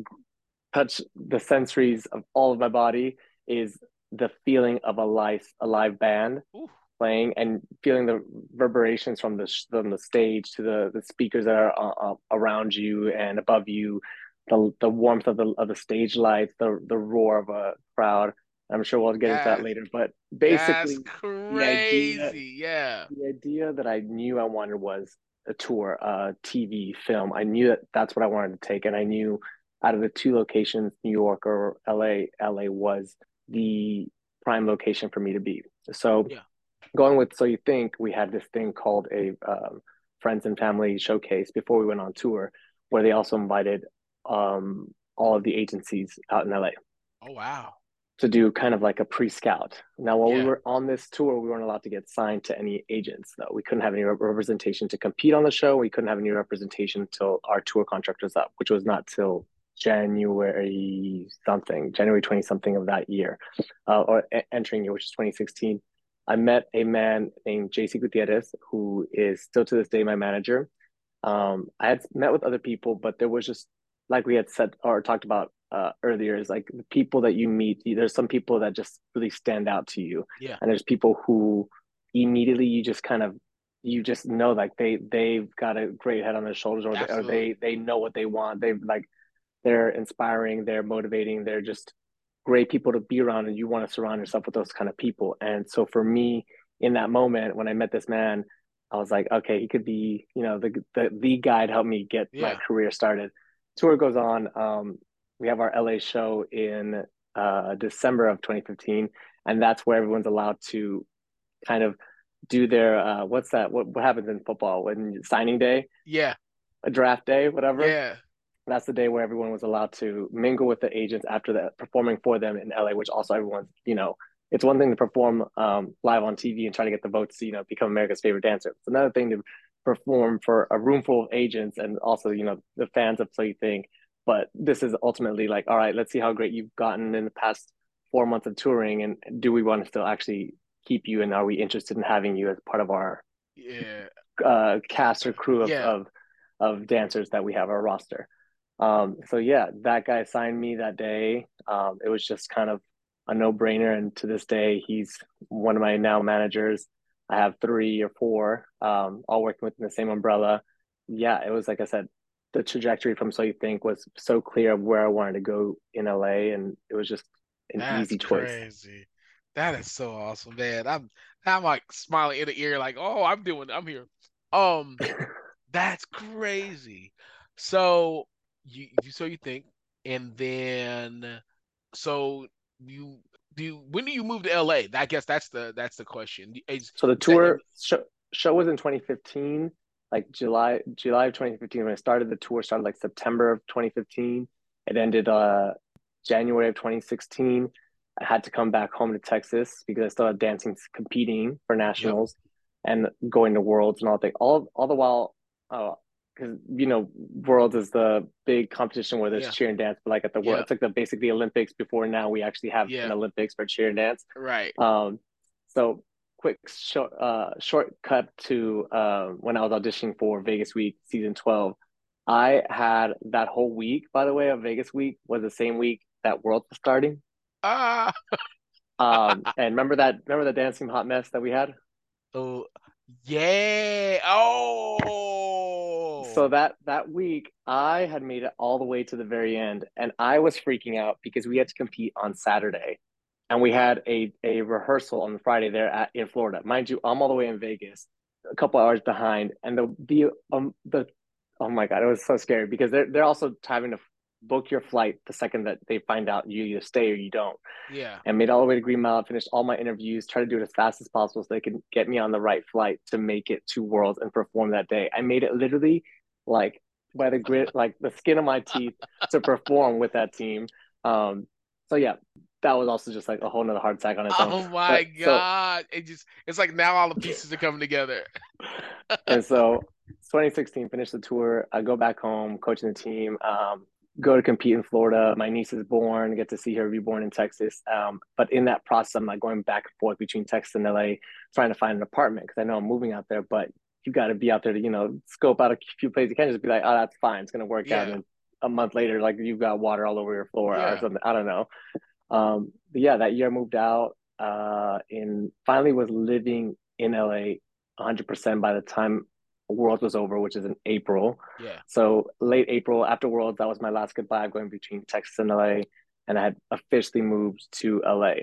touch the sensories of all of my body. Is the feeling of a live a live band. Ooh playing and feeling the reverberations from the from the stage to the the speakers that are uh, uh, around you and above you, the the warmth of the of the stage lights, the the roar of a crowd. I'm sure we'll get into that later, but basically, crazy, the idea, yeah. The idea that I knew I wanted was a tour, a TV, film. I knew that that's what I wanted to take, and I knew out of the two locations, New York or LA, LA was the prime location for me to be. So yeah going with so you think we had this thing called a um, friends and family showcase before we went on tour where they also invited um, all of the agencies out in la oh wow. To do kind of like a pre-scout. Now while yeah. we were on this tour we weren't allowed to get signed to any agents though. We couldn't have any representation to compete on the show. We couldn't have any representation until our tour contract was up which was not till january something january 20 something of that year uh, or entering year which is 2016 I met a man named JC Gutierrez, who is still to this day my manager. Um, I had met with other people, but there was just like we had said or talked about uh, earlier is like the people that you meet. There's some people that just really stand out to you, yeah. And there's people who immediately you just kind of you just know like they they've got a great head on their shoulders, or, they, or they they know what they want. They like they're inspiring, they're motivating, they're just great people to be around and you want to surround yourself with those kind of people. And so for me in that moment when i met this man i was like okay he could be you know the the, the guy to help me get yeah. my career started. Tour goes on um, we have our la show in uh, december of 2015 and that's where everyone's allowed to kind of do their uh, what's that what, what happens in football? When signing day? Yeah. A draft day whatever? Yeah that's the day where everyone was allowed to mingle with the agents after that performing for them in LA, which also everyone's, you know, it's one thing to perform um, live on TV and try to get the votes to, you know, become America's favorite dancer. It's another thing to perform for a room full of agents and also, you know, the fans of So You Think. But this is ultimately like, all right, let's see how great you've gotten in the past four months of touring. And do we want to still actually keep you? And are we interested in having you as part of our yeah. uh, cast or crew of, yeah. of, of dancers that we have our roster? Um, so yeah, that guy signed me that day. Um, it was just kind of a no brainer. And to this day, he's one of my now managers. I have three or four, um, all working within the same umbrella. Yeah, it was like I said, the trajectory from So You Think was so clear of where I wanted to go in LA, and it was just an That's easy choice. Crazy. That is so awesome, man. I'm I'm like smiling in the ear, like, oh, I'm doing, I'm here. Um, that's crazy. So you, you so you think, and then so you do you, when do you move to LA? I guess that's the that's the question. Is, so the tour show, show was in 2015, like July July of 2015 when I started. The tour started like September of 2015. It ended uh January of 2016. I had to come back home to Texas because I still had dancing competing for nationals yep. and going to worlds and all that. All all the while uh, because you know worlds is the big competition where there's yeah. cheer and dance but like at the world yeah. it's like the basically olympics. Before now we actually have yeah. an olympics for cheer and dance. Right. Um so quick short uh shortcut to uh, when i was auditioning for vegas week season 12 i had that whole week by the way of vegas week was the same week that world was starting. Ah. Um and remember that remember the dancing hot mess that we had? Oh yeah. Oh so that that week I had made it all the way to the very end and I was freaking out because we had to compete on Saturday and we had a, a rehearsal on Friday there at in Florida. Mind you, I'm all the way in Vegas, a couple hours behind and the the um the oh my god, it was so scary because they're they're also having to book your flight the second that they find out you either stay or you don't. Yeah. And made all the way to Green Mile, finished all my interviews, try to do it as fast as possible so they can get me on the right flight to make it to Worlds and perform that day. I made it literally like by the grit, like the skin of my teeth to perform with that team. Um, so yeah, that was also just like a whole nother heart attack on its own. Oh my But- so- god! it just it's like now all the pieces are coming together. and so 2016 finished the tour i go back home coaching the team um, go to compete in florida my niece is born get to see her reborn in texas um, but in that process i'm like going back and forth between texas and la trying to find an apartment because i know i'm moving out there but you got to be out there to you know scope out a few places you can't just be like oh that's fine it's going to work out and a month later like you've got water all over your floor Yeah. or something i don't know um, but yeah that year I moved out uh, and finally was living in la 100% by the time Worlds was over, which is in April. Yeah, So late April after Worlds, that was my last goodbye going between Texas and LA, and I had officially moved to LA.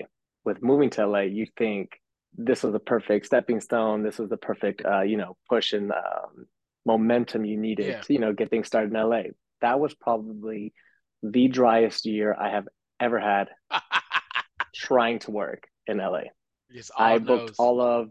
With moving to LA, you think this was the perfect stepping stone. This was the perfect, uh, you know, push and um, momentum you needed Yeah. to, you know, get things started in LA. That was probably the driest year I have ever had trying to work in LA. I booked those. all of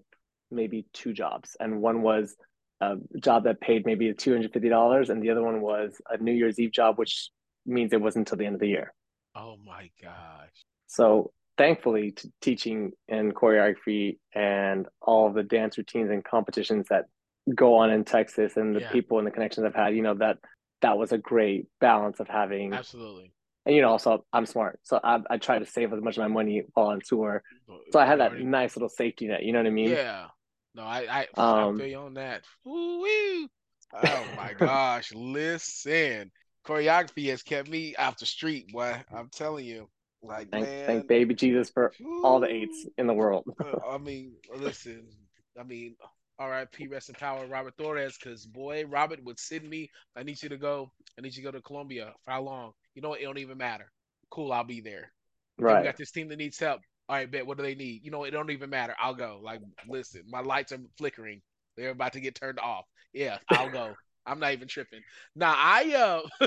maybe two jobs, and one was a job that paid maybe two hundred fifty dollars, and the other one was a New Year's Eve job, which means it wasn't until the end of the year. Oh my gosh! So thankfully, to teaching and choreography and all the dance routines and competitions that go on in Texas and the Yeah. people and the connections I've had, you know that that was a great balance of having. Absolutely. And you know, also I'm smart, so I, I try to save as much of my money while on tour. So I had that nice little safety net. You know what I mean? Yeah. No, I I, Um, I feel you on that. Woo-woo. Oh my gosh! Listen, choreography has kept me off the street, boy. I'm telling you, like Thank, man. thank baby Jesus for all the eights in the world. I mean, listen. I mean, R.I.P. Rest in power, Robert Torres. Because boy, Robert would send me. I need you to go. I need you to go to Colombia. For how long? You know what? It don't even matter. Cool, I'll be there. Hey, we Right. got this team that needs help. All right, bet. What do they need? You know, it don't even matter. I'll go. Like, listen, my lights are flickering. They're about to get turned off. Yeah, I'll go. I'm not even tripping. Now I uh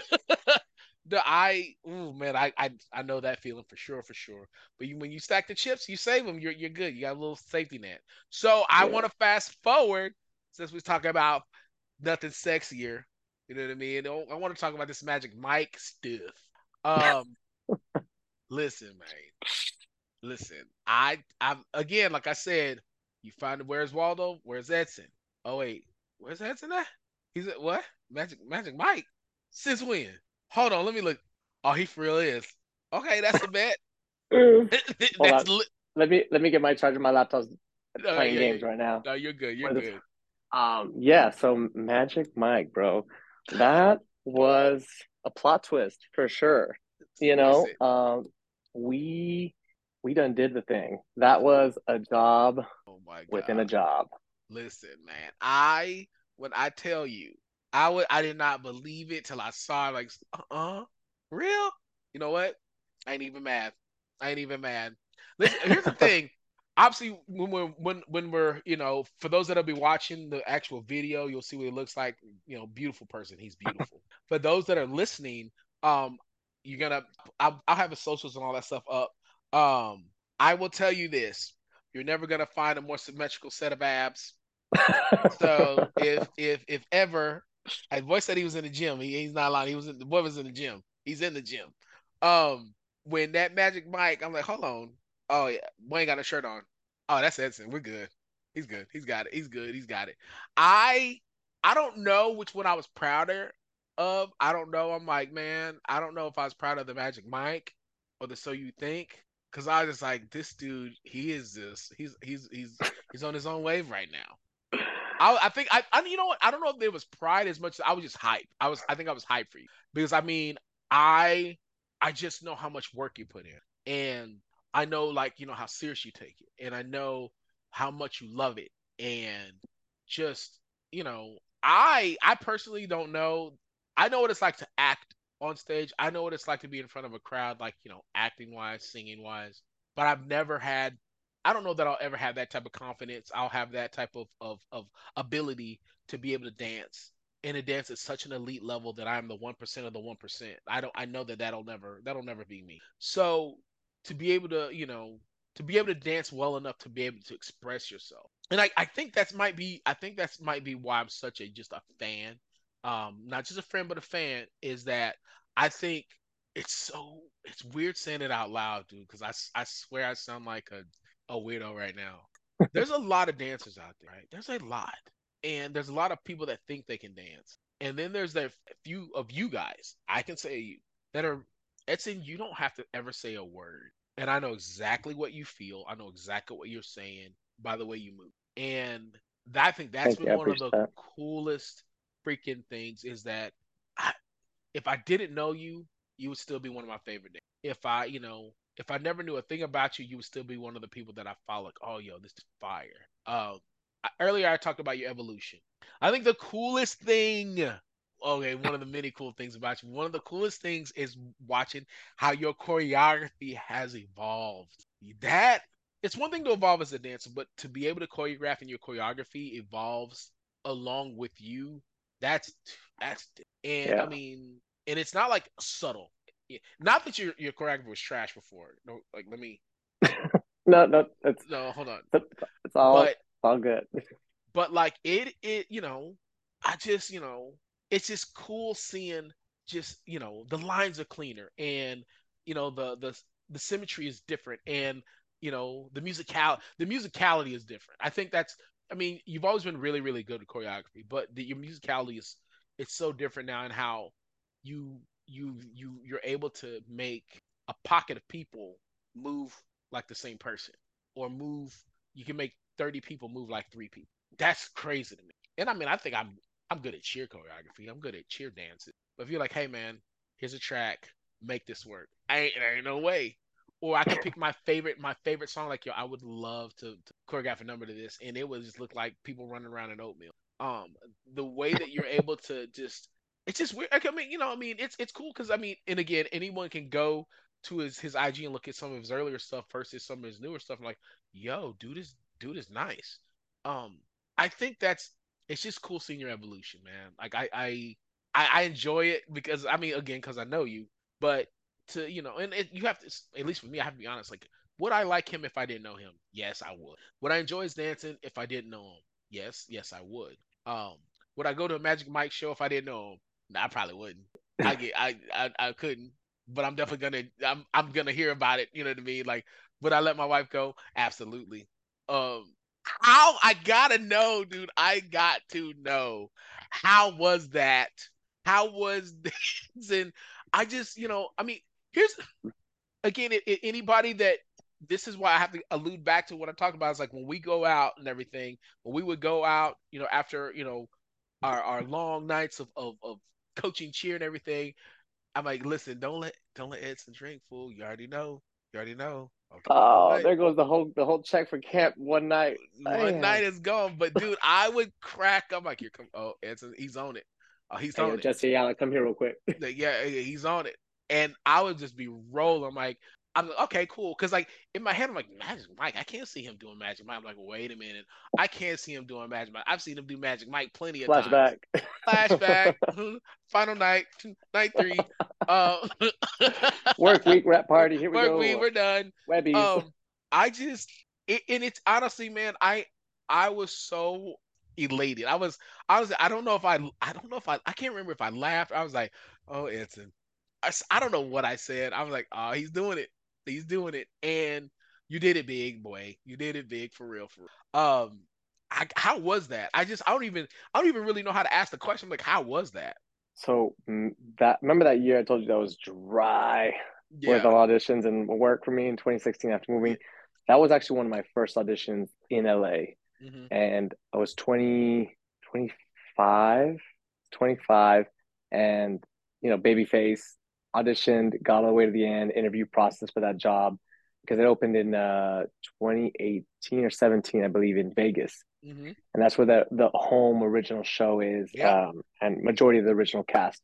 the I ooh man, I, I I know that feeling for sure, for sure. But you, when you stack the chips, you save them. You're you're good. You got a little safety net. So I Yeah. want to fast forward since we're talking about nothing sexier. You know what I mean? I want to talk about this Magic Mike stuff. Um, listen, man. Listen, I I'm again, like I said, you find where's Waldo? Where's Edson? Oh wait, where's Edson at? He's at what? Magic Magic Mike. Since when? Hold on, let me look. Oh, he for real is. Okay, that's a bet. that's on. li- let me let me get my charger. My laptop's no, playing yeah, games right now. No, you're good. You're good. Um, yeah. So Magic Mike, bro, that was a plot twist for sure. You know, um, we we done did the thing. That was a job oh my god. within a job. Listen, man. I when I tell you, I would I did not believe it till I saw it. Like, uh, uh real? You know what? I ain't even mad. I ain't even mad. Listen, here's the thing. Obviously, when we're when when we're you know, for those that'll be watching the actual video, you'll see what it looks like. You know, beautiful person. He's beautiful. for those that are listening, um, you're gonna I'll, I'll have the socials and all that stuff up. Um, I will tell you this: you're never gonna find a more symmetrical set of abs. So if if if ever, I voice said he was in the gym. He, he's not lying. He was in the boy was in the gym. He's in the gym. Um, when that Magic Mike, I'm like, hold on. Oh yeah, boy ain't got a shirt on. Oh, that's Edson. We're good. He's good. He's got it. He's good. He's got it. I I don't know which one I was prouder of. I don't know. I'm like, man, I don't know if I was proud of the Magic Mike or the So You Think. Cause I was just like, this dude, he is this. He's he's he's he's on his own wave right now. I, I think I, I you know what? I don't know if there was pride as much I was just hype. I was I think I was hype for you. Because I mean I I just know how much work you put in. And I know like you know how serious you take it. And I know how much you love it. And just you know I I personally don't know. I know what it's like to act on stage. I know what it's like to be in front of a crowd like you know acting wise, singing wise, but I've never had I don't know that I'll ever have that type of confidence. I'll have that type of of of ability to be able to dance and to dance at such an elite level that I'm the one percent of the one percent. I don't. I know that that'll never that'll never be me. So to be able to you know to be able to dance well enough to be able to express yourself, and I I think that's might be I think that's might be why I'm such a just a fan. Um, not just a friend but a fan is that I think it's so it's weird saying it out loud, dude. Because I I swear I sound like a a weirdo right now. There's a lot of dancers out there, right? There's a lot, and there's a lot of people that think they can dance, and then there's that few of you guys. I can say you that are. Edson, you don't have to ever say a word, and I know exactly what you feel. I know exactly what you're saying by the way you move, and I think that's Thank been one of the that. coolest freaking things is that I, if I didn't know you, you would still be one of my favorite. If I, you know, if I never knew a thing about you, you would still be one of the people that I follow. Like, oh, yo, this is fire. Um, earlier I talked about your evolution. I think the coolest thing, okay, one of the many cool things about you, one of the coolest things is watching how your choreography has evolved. That it's one thing to evolve as a dancer, but to be able to choreograph and your choreography evolves along with you. That's that's and yeah. I mean, and it's not like subtle. Not that your your choreography was trash before. No, like let me. no, no, it's no. Hold on. It's all but, it's all good. But like it, it you know, I just you know, it's just cool seeing just you know the lines are cleaner and you know the the the symmetry is different and you know the musical the musicality is different. I think that's I mean you've always been really really good at choreography, but the, your musicality is it's so different now in how you you you you're able to make a pocket of people move like the same person or move you can make 30 people move like three people. That's crazy to me. And i mean i think i'm i'm good at cheer choreography. I'm good at cheer dances. But if you're like hey man here's a track make this work. I ain't, there ain't no way. Or i can pick my favorite my favorite song like yo i would love to, to choreograph a number to this. And it would just look like people running around in oatmeal. Um the way that you're able to just it's just weird. I mean, you know, I mean, it's it's cool because I mean, and again, anyone can go to his his IG and look at some of his earlier stuff versus some of his newer stuff. I'm like, yo, dude is dude is nice. Um, I think that's it's just cool seeing your evolution, man. Like I I I, enjoy it because I mean, again, because I know you, but to you know, and it, you have to at least for me, I have to be honest. Like, would I like him if I didn't know him? Yes, I would. Would I enjoy his dancing if I didn't know him? Yes, yes, I would. Um, would I go to a Magic Mike show if I didn't know him? I probably wouldn't. I get I, I I couldn't, but I'm definitely gonna I'm I'm gonna hear about it. You know what I mean? Like, would I let my wife go? Absolutely. Um, how I gotta know, dude. I got to know. How was that? How was this? And I just, you know, I mean, here's again, it, it, anybody that this is why I have to allude back to what I'm talking about. Is like when we go out and everything. When we would go out, you know, after you know our our long nights of of, of coaching, cheer, and everything. I'm like, listen, don't let don't let Edson drink, fool. You already know. You already know. Okay, oh, there goes the whole the whole check for camp one night. One Damn. night is gone. But dude, I would crack. I'm like, here come oh Edson, he's on it. Oh, he's hey, on yo, it. Jesse Allen, come here real quick. yeah, he's on it. And I would just be rolling. I'm like, I'm like, okay, cool. Cause like in my head, I'm like, Magic Mike, I can't see him doing Magic Mike. I'm like, wait a minute. I can't see him doing Magic Mike. I've seen him do Magic Mike plenty of Flashback. times. Flashback. Flashback. Final night, night three. Uh, Work week, wrap party. Here we Work go. Work week, we're done. Webbies. Um, I just, it, and it's honestly, man, I, I was so elated. I was, honestly, I don't know if I, I don't know if I, I can't remember if I laughed. I was like, oh, Edson. I, I don't know what I said. I was like, oh, he's doing it. He's doing it, and you did it big, boy. You did it big for real. For real. um, I, how was that? I just I don't even I don't even really know how to ask the question. Like, how was that? So mm, that remember that year I told you that was dry yeah. with auditions and work for me in 2016 after moving. That was actually one of my first auditions in LA, mm-hmm. and I was 20, 25, 25, and you know, babyface auditioned, got all the way to the end, interview process for that job because it opened in uh, 2018 or 17, I believe, in Vegas. Mm-hmm. And that's where the, the home original show is, yeah. um, and majority of the original cast.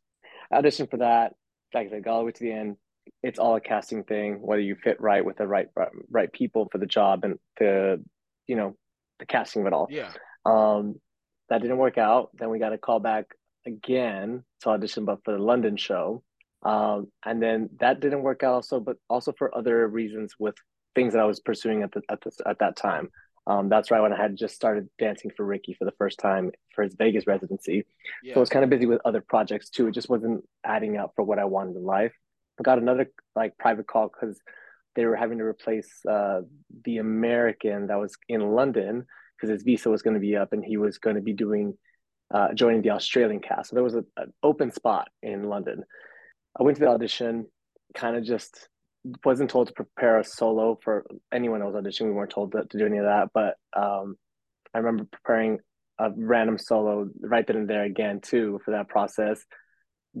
I auditioned for that. Like I said, got all the way to the end. It's all a casting thing, whether you fit right with the right right people for the job and the, you know, the casting of it all. Yeah. Um, that didn't work out. Then we got a call back again to audition, but for the London show. Um, and then that didn't work out also, but also for other reasons with things that I was pursuing at the, at the, at that time. Um, that's right when I had just started dancing for Ricky for the first time for his Vegas residency. Yeah. So I was kind of busy with other projects too. It just wasn't adding up for what I wanted in life. I got another like private call because they were having to replace uh, the American that was in London because his visa was going to be up and he was going to be doing uh, joining the Australian cast. So there was a, an open spot in London. I went to the audition, kind of just wasn't told to prepare a solo for anyone was auditioning. We weren't told to, to do any of that, but um, I remember preparing a random solo right then and there again too for that process.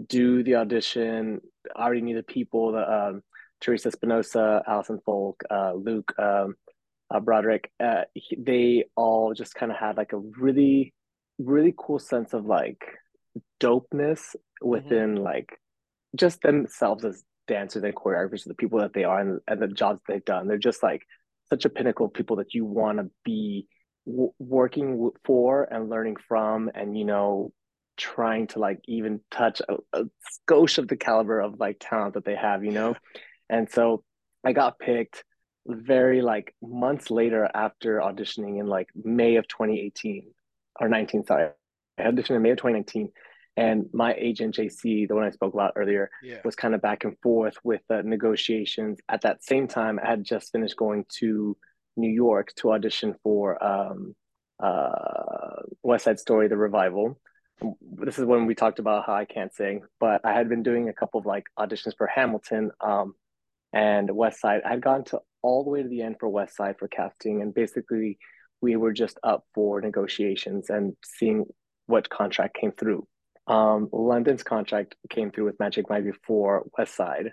Do the audition. I already knew the people. The um, Teresa Espinosa, Alison Faulk, uh, Luke um, uh, Broadlick. Uh, they all just kind of had like a really, really cool sense of like dopeness mm-hmm. within mm-hmm. like just themselves as dancers and choreographers, the people that they are and, and the jobs they've done. They're just like such a pinnacle of people that you want to be w- working for and learning from, and you know, trying to like even touch a, a skosh of the caliber of like talent that they have, you know. And so I got picked very like months later after auditioning in like May of 2018 or 19, sorry. I auditioned in May of 2019 and my agent JC, the one I spoke about earlier, yeah. was kind of back and forth with the negotiations. At that same time, I had just finished going to New York to audition for um, uh, West Side Story, the revival. This is when we talked about how I can't sing, but I had been doing a couple of like auditions for Hamilton um, and West Side. I had gone to all the way to the end for West Side for casting, and basically we were just up for negotiations and seeing what contract came through um, London's contract came through with Magic Mike before West Side.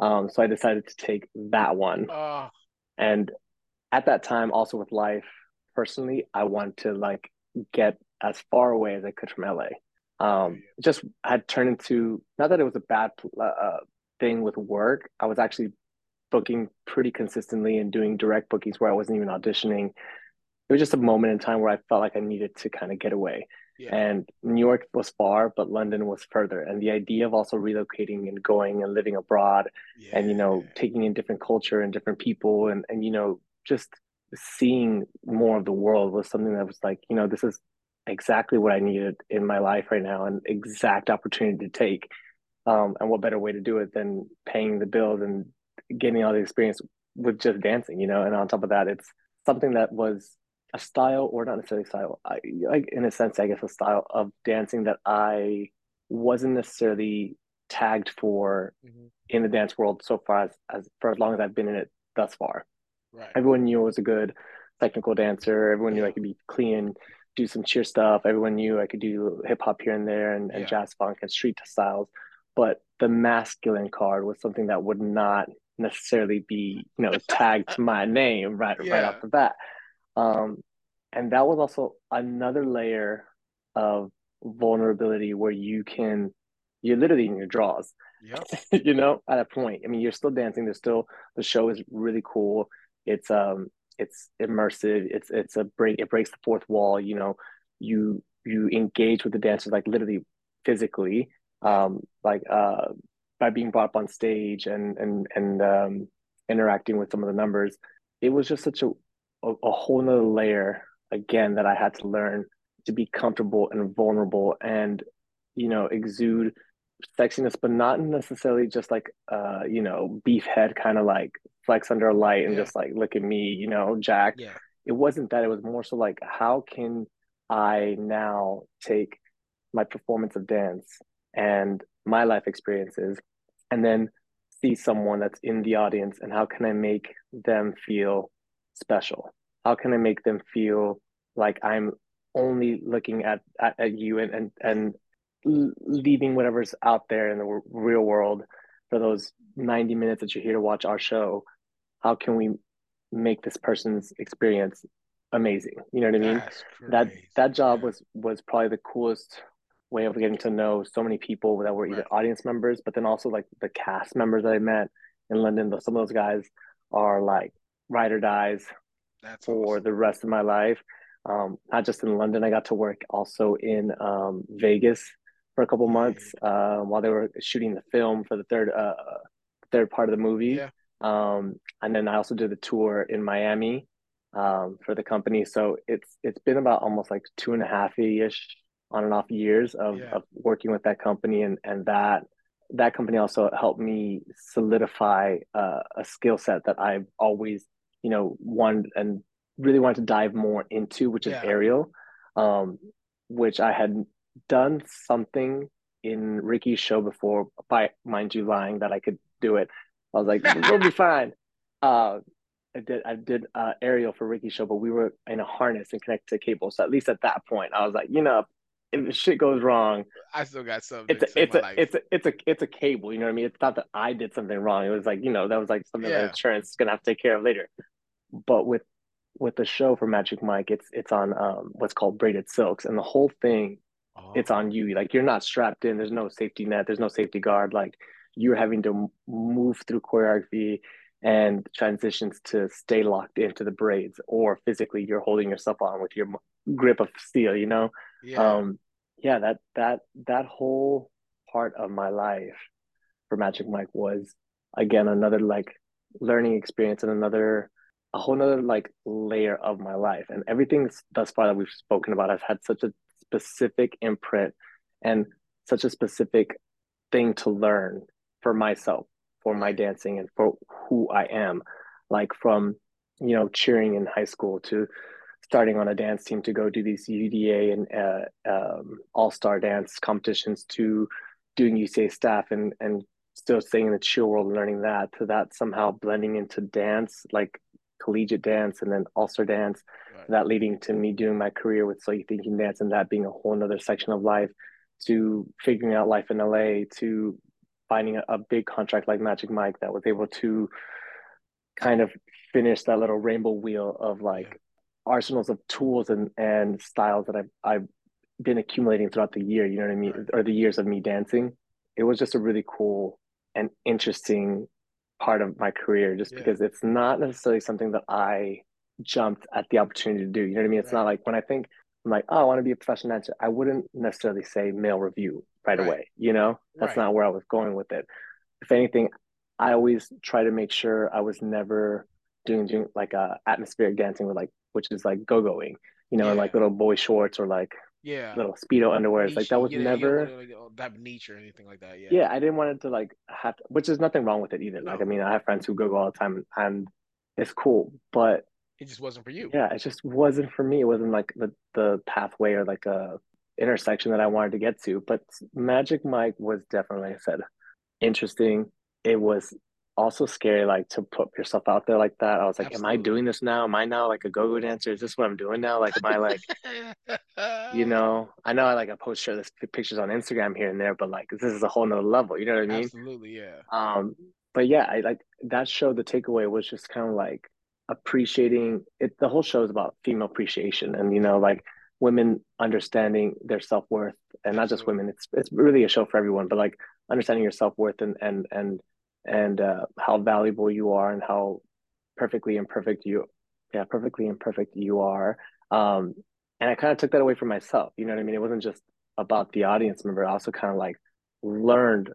Um, so I decided to take that one. Uh. And at that time, also with life, personally, I wanted to like get as far away as I could from LA. Um, just had turned into not that it was a bad uh, thing with work. I was actually booking pretty consistently and doing direct bookings where I wasn't even auditioning. It was just a moment in time where I felt like I needed to kind of get away. Yeah. And New York was far, but London was further. And the idea of also relocating and going and living abroad yeah. and, you know, taking in different culture and different people and, and, you know, just seeing more of the world was something that was like, you know, this is exactly what I needed in my life right now and exact opportunity to take. Um, and what better way to do it than paying the bills and getting all the experience with just dancing, you know? And on top of that, it's something that was a style or not necessarily style I, like in a sense i guess a style of dancing that i wasn't necessarily tagged for mm-hmm. in the dance world so far as, as for as long as i've been in it thus far right everyone knew i was a good technical dancer everyone yeah. knew i could be clean do some cheer stuff everyone knew i could do hip-hop here and there and, and yeah. jazz funk and street styles but the masculine card was something that would not necessarily be you know tagged to my name right yeah. right off the bat um, and that was also another layer of vulnerability where you can, you're literally in your draws. Yep. you know, at a point. I mean, you're still dancing. There's still the show is really cool. It's um, it's immersive. It's it's a break. It breaks the fourth wall. You know, you you engage with the dancers like literally physically, um, like uh, by being brought up on stage and and and um, interacting with some of the numbers. It was just such a a, a whole nother layer again that I had to learn to be comfortable and vulnerable and you know exude sexiness but not necessarily just like uh you know beef head kind of like flex under a light and yeah. just like look at me you know jack yeah. it wasn't that it was more so like how can i now take my performance of dance and my life experiences and then see someone that's in the audience and how can i make them feel special? How can I make them feel like I'm only looking at, at, at you and, and, and leaving whatever's out there in the real world for those 90 minutes that you're here to watch our show? How can we make this person's experience amazing? You know what I mean? That that job was was probably the coolest way of getting to know so many people that were either right. audience members, but then also like the cast members that I met in London. Some of those guys are like ride or dies That's for awesome. the rest of my life. Um, not just in London, I got to work also in um, Vegas for a couple months uh, while they were shooting the film for the third uh, third part of the movie. Yeah. Um, and then I also did the tour in Miami um, for the company. So it's it's been about almost like two and a half ish on and off years of, yeah. of working with that company and and that that company also helped me solidify uh, a skill set that I've always, you know, wanted and really wanted to dive more into, which is Yeah. aerial, um, which I had done something in Ricky's show before, by mind you, lying that I could do it. I was like, we'll be fine. Uh, I did I did uh, aerial for Ricky's show, but we were in a harness and connected to cable. So at least at that point, I was like, you know, if shit goes wrong, I still got something it's a it's a it's a it's a it's a cable. You know what I mean? It's not that I did something wrong. It was like you know that was like something Yeah. that insurance is gonna have to take care of later. But with with the show for Magic Mike, it's it's on um what's called braided silks, and the whole thing it's Oh, on you. Like you're not strapped in. There's no safety net. There's no safety guard. Like you're having to move through choreography and transitions to stay locked into the braids, or physically you're holding yourself on with your grip of steel. You know, yeah. um, yeah. That that that whole part of my life for Magic Mike was again another like learning experience and another a whole nother like layer of my life. And everything thus far that we've spoken about has had such a specific imprint and such a specific thing to learn for myself, for my dancing and for who I am. Like from, you know, cheering in high school to starting on a dance team to go do these UDA and uh, um, all-star dance competitions to doing UCA staff and and still staying in the chill world and learning that to that somehow blending into dance like collegiate dance and then all-star dance Right. that leading to me doing my career with So You Think You Can Dance and that being a whole nother section of life to figuring out life in LA to finding a, a big contract like Magic Mike that was able to kind of finish that little rainbow wheel of like Yeah. arsenals of tools and and styles that I've I've been accumulating throughout the year, you know what I mean? Right. Or the years of me dancing. It was just a really cool and interesting part of my career just Yeah. because it's not necessarily something that I jumped at the opportunity to do. You know what I mean? It's Right. not like when I think I'm like, oh, I want to be a professional dancer, I wouldn't necessarily say male revue right Right. away. You know, that's Right. not where I was going with it. If anything, I always try to make sure I was never doing, doing like uh, atmospheric dancing with like, which is like go-going, you know, in Yeah. like little boy shorts or like Yeah. little speedo underwear. Niche. Like that was you, know, you don't never, to like, have niche or anything like that. Yeah. yeah, I didn't want it to like have, to, which is nothing wrong with it either. Like, I mean, I have friends who go all the time and it's cool, but It just wasn't for you. yeah, it just wasn't for me. It wasn't like the the pathway or like a intersection that I wanted to get to. But Magic Mike was definitely, like I said, interesting. It was also scary, like to put yourself out there like that. I was like, am I doing this now? Am I now like a go-go dancer? Is this what I'm doing now? Like, am I like, you know, I know I like I post share this pictures on Instagram here and there, but like this is a whole nother level. You know what I mean? Absolutely. Yeah. Um, but yeah, I like that show. The takeaway was just kind of like appreciating it. The whole show is about female appreciation, and you know, like women understanding their self worth, and not just women. It's it's really a show for everyone, but like understanding your self worth and and and and uh, how valuable you are, and how perfectly imperfect you, yeah, perfectly imperfect you are. Um, and I kind of took that away from myself. You know what I mean? It wasn't just about the audience member. I also kind of like learned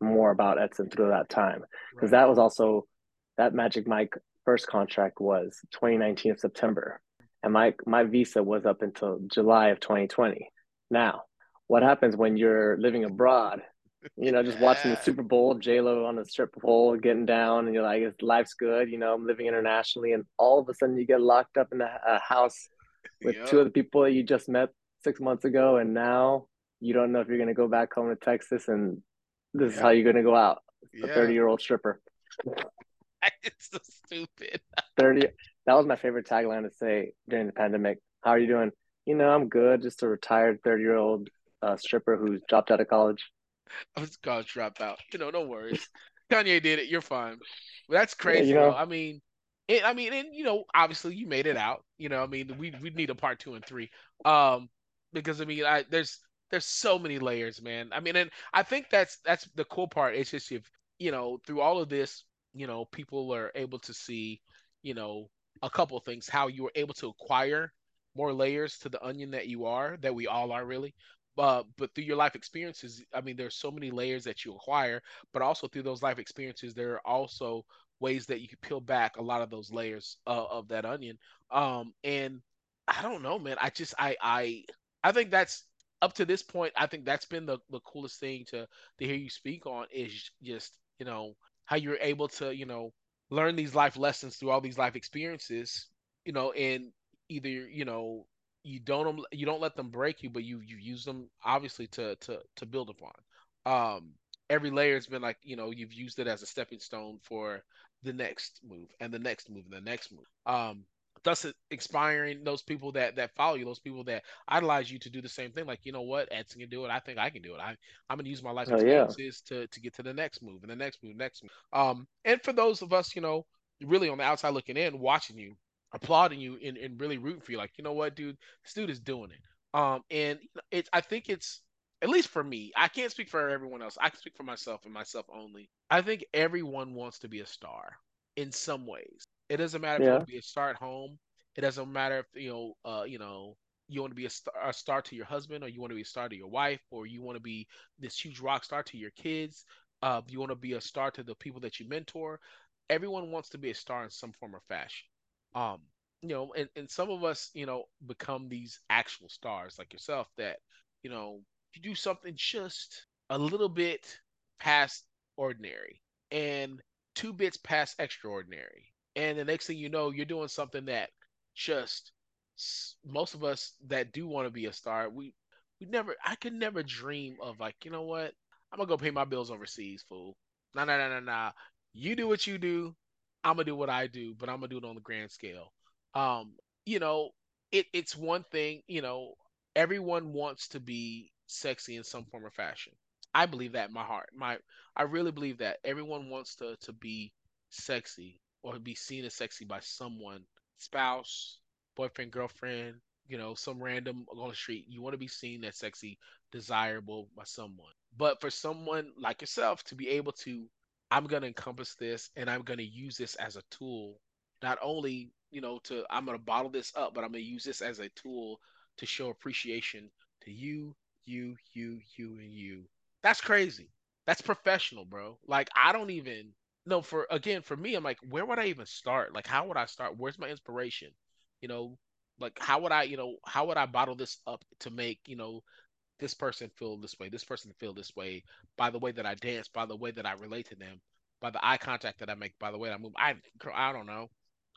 more about Edson through that time because Right. that was also that Magic Mike first contract was 2019 of September, and my my visa was up until July of 2020. Now, what happens when you're living abroad? You know, just watching the Super Bowl, J Lo on the strip pole, getting down, and you're like, life's good. You know, I'm living internationally, and all of a sudden you get locked up in a, a house with Yep. two of the people that you just met six months ago, and now you don't know if you're gonna go back home to Texas, and this is how you're gonna go out. A Yeah. 30 year old stripper. it's so stupid. 30. That was my favorite tagline to say during the pandemic. How are you doing? You know, I'm good. Just a retired 30 year old uh, stripper who's dropped out of college. I was college dropout. You know, no worries. Kanye did it. You're fine. Well, that's Yeah, crazy you know, I mean, it, I mean, and you know, obviously you made it out. You know, I mean, we we need a part two and three. Um, because I mean, I there's there's so many layers, man. I mean, and I think that's that's the cool part. It's just if you know through all of this, you know, people are able to see, you know, a couple things. How you were able to acquire more layers to the onion that you are, that we all are really. Uh, but through your life experiences, I mean, there's so many layers that you acquire, but also through those life experiences, there are also ways that you can peel back a lot of those layers uh, of that onion. Um, and I don't know, man. I just I I I think that's up to this point, I think that's been the, the coolest thing to to hear you speak on is just you know how you're able to you know learn these life lessons through all these life experiences, you know, and either you know you don't you don't let them break you, but you you use them obviously to to to build upon. Um, every layer has been like you know you've used it as a stepping stone for the next move and the next move and the next move. Um, thus inspiring those people that that follow you, those people that idolize you to do the same thing. Like, you know what, Edson can do it. I think I can do it. I I'm gonna use my life experiences yeah. to to get to the next move and the next move, next move. Um, and for those of us, you know, really on the outside looking in, watching you, applauding you, and, and really rooting for you, like, you know what, dude, this dude is doing it. Um, and it's I think it's at least for me, I can't speak for everyone else. I can speak for myself and myself only. I think everyone wants to be a star in some ways. It doesn't matter if you want to be a star at home. It doesn't matter if you know, uh, you know, you want to be a star, a star to your husband, or you want to be a star to your wife, or you want to be this huge rock star to your kids. Uh, you want to be a star to the people that you mentor. Everyone wants to be a star in some form or fashion. Um, you know, and, and some of us, you know, become these actual stars like yourself that, you know, you do something just a little bit past ordinary and two bits past extraordinary and the next thing you know, you're doing something that just most of us that do want to be a star, we we never I could never dream of like, you know what? I'm gonna go pay my bills overseas, fool. Nah nah nah nah nah. You do what you do, I'm gonna do what I do, but I'm gonna do it on the grand scale. Um, you know, it it's one thing, you know, everyone wants to be sexy in some form or fashion. I believe that in my heart. My I really believe that everyone wants to to be sexy or be seen as sexy by someone, spouse, boyfriend, girlfriend, you know, some random on the street. You want to be seen as sexy, desirable by someone. But for someone like yourself to be able to, I'm going to encompass this and I'm going to use this as a tool, not only, you know, to, I'm going to bottle this up, but I'm going to use this as a tool to show appreciation to you, you, you, you, and you. That's crazy. That's professional, bro. Like, I don't even, know for again, for me, I'm like, where would I even start? Like, how would I start? Where's my inspiration? You know, like how would I, you know, how would I bottle this up to make, you know, this person feel this way, this person feel this way by the way that I dance, by the way that I relate to them, by the eye contact that I make, by the way I move. I I don't know.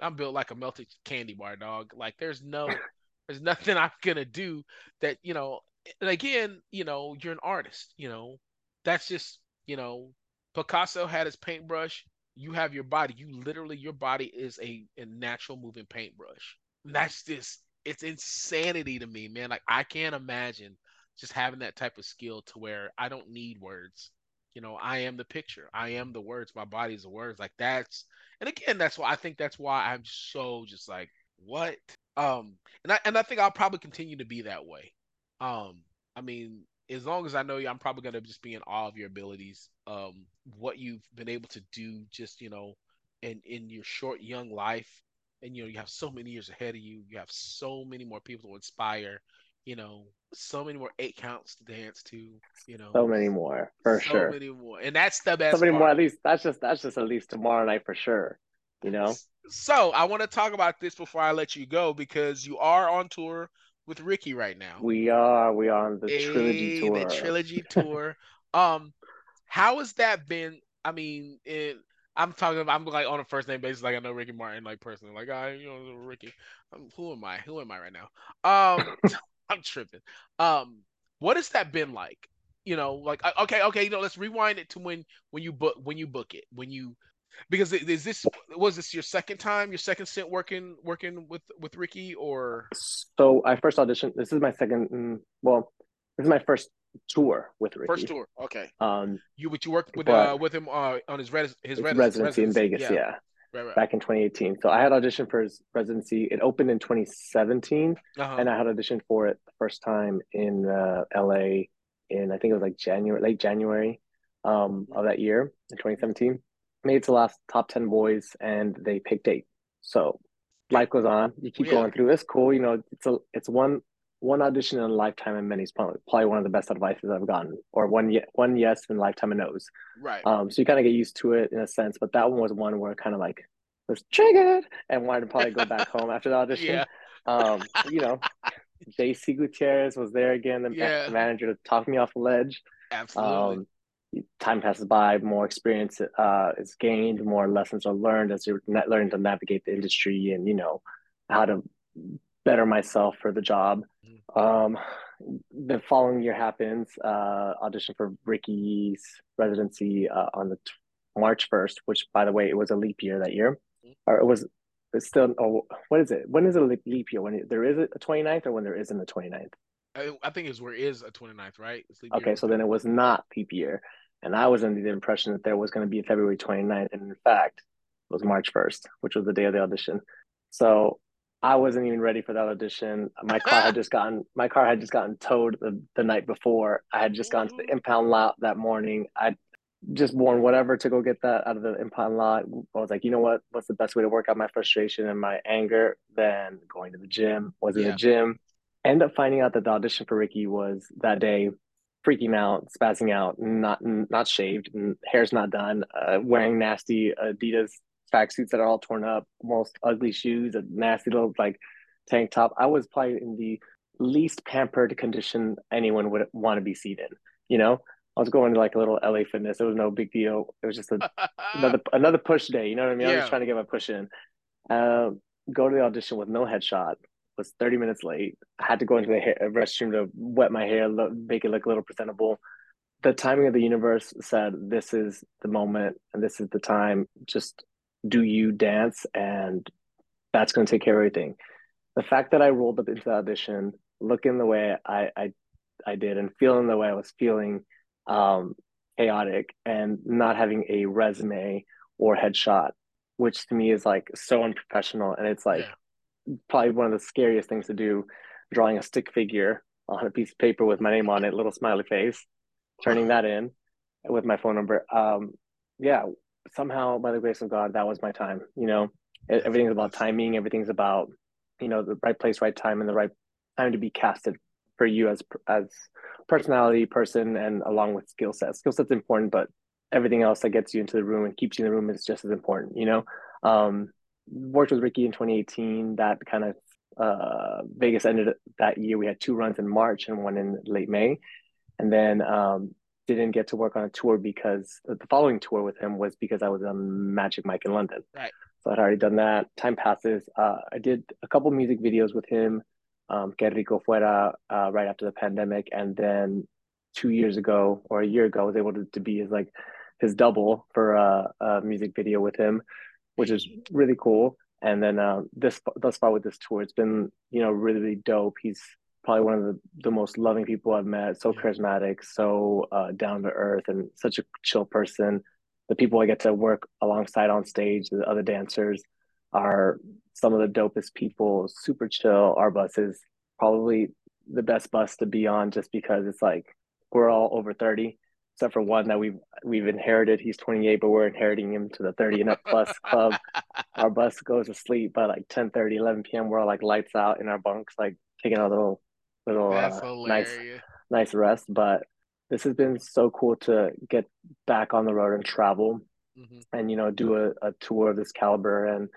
I'm built like a melted candy bar, dog. Like there's no there's nothing I'm gonna do that, you know, and again, you know, you're an artist, you know. That's just, you know, Picasso had his paintbrush. You have your body. You literally, your body is a, a natural moving paintbrush. That's just, it's insanity to me, man. Like, I can't imagine just having that type of skill to where I don't need words. You know, I am the picture. I am the words. My body is the words. Like, that's, and again, that's why I think that's why I'm so just like, what? Um, and I, and I think I'll probably continue to be that way. Um, I mean, as long as I know you, I'm probably gonna just be in awe of your abilities, um, what you've been able to do, just you know, in in your short young life, and you know you have so many years ahead of you. You have so many more people to inspire. You know, so many more eight counts to dance to. You know, so many more for so sure. So many more, and that's the best. So many part. more. At least that's just that's just at least tomorrow night for sure. You know. So I want to talk about this before I let you go because you are on tour with Ricky right now. We are. We are on the hey, trilogy tour. The trilogy tour. um, how has that been? I mean, it, I'm talking. About, I'm like on a first name basis. Like I know Ricky Martin, like personally. Like I, you know, Ricky. Um, who am I? Who am I right now? Um, I'm tripping. Um, what has that been like? You know, like okay, okay. You know, let's rewind it to when when you book when you book it when you because is this was this your second time your second stint working working with with ricky or so i first auditioned this is my second mm, well this is my first tour with ricky first tour okay um you but you worked with uh with him uh on his res- his res- residency, residency, in vegas yeah, yeah. Right, right. back in 2018 so i had auditioned for his residency it opened in 2017 uh-huh. and i had auditioned for it the first time in uh, la in i think it was like january late january um, of that year in 2017 made it to the last top 10 boys and they picked eight. So life goes on. You keep yeah. going through. It's cool. You know, it's a it's one one audition in a lifetime and many probably, probably one of the best advices I've gotten. Or one one yes and lifetime and no's. Right. Um so you kind of get used to it in a sense, but that one was one where kind of like was triggered and wanted to probably go back home after the audition. Yeah. Um, you know, JC Gutierrez was there again, the Yeah. manager to talk me off the ledge. Absolutely. Um, time passes by, more experience uh, is gained, more lessons are learned as you're learning to navigate the industry and you know how to better myself for the job. Mm-hmm. Um, the following year happens. Uh, audition for Ricky's residency uh, on the t- March first, which by the way, it was a leap year that year, Mhm. or it was. It's still. Oh, what is it? When is it a leap leap year? When it, there is a 29th or when there isn't a 29th? I, I think it's where it is a 29th, right? It's leap year. Okay, so then it was not leap year. And I was under the impression that there was going to be a February 29th. And in fact, it was March 1st, which was the day of the audition. So I wasn't even ready for that audition. My car had just gotten my car had just gotten towed the, the night before. I had just gone to the impound lot that morning. I just worn whatever to go get that out of the impound lot. I was like, you know what? What's the best way to work out my frustration and my anger than going to the gym? Was in Yeah. the gym. End up finding out that the audition for Ricky was that day, freaking out, spazzing out, not not shaved, and hair's not done, uh, wearing nasty Adidas tracksuits that are all torn up, most ugly shoes, a nasty little like tank top. I was probably in the least pampered condition anyone would want to be seen in. You know, I was going to like a little LA Fitness. It was no big deal. It was just a, another another push day. You know what I mean? I was trying to get my push in. Uh, go to the audition with no headshot. Was thirty minutes late. I had to go into the hair, restroom to wet my hair, look, make it look a little presentable. The timing of the universe said, "This is the moment, and this is the time. Just do you dance, and that's going to take care of everything." The fact that I rolled up into the audition, looking the way I I, I did, and feeling the way I was feeling, um, chaotic, and not having a resume or headshot, which to me is like so unprofessional, and it's like Yeah. probably one of the scariest things to do, drawing a stick figure on a piece of paper with my name on it, little smiley face, turning that in with my phone number. Um, yeah, somehow by the grace of God, that was my time. You know, everything's about timing. Everything's about you know the right place, right time, and the right time to be casted for you as as personality, person, and along with skill set. Skill set's important, but everything else that gets you into the room and keeps you in the room is just as important. You know, um, worked with Ricky in 2018. That kind of uh, Vegas ended that year. We had two runs in March and one in late May, and then um, didn't get to work on a tour because the following tour with him was because I was on Magic Mike in London. Right. So I'd already done that. Time passes. Uh, I did a couple music videos with him, um, Que Rico Fuera, uh, right after the pandemic, and then two years ago or a year ago, I was able to, to be his like his double for a, a music video with him, which is really cool. And then uh, this thus far with this tour, it's been you know really, really dope. He's probably one of the, the most loving people I've met. So charismatic, so uh, down to earth, and such a chill person. The people I get to work alongside on stage, the other dancers, are some of the dopest people. Super chill. Our bus is probably the best bus to be on, just because it's like we're all over thirty, except for one that we've we've inherited. He's twenty eight, but we're inheriting him to the thirty and up plus club our bus goes to sleep by like 10 30 11 p.m we're all like lights out in our bunks like taking a little little uh, nice nice rest but this has been so cool to get back on the road and travel Mhm. and you know do a, a tour of this caliber and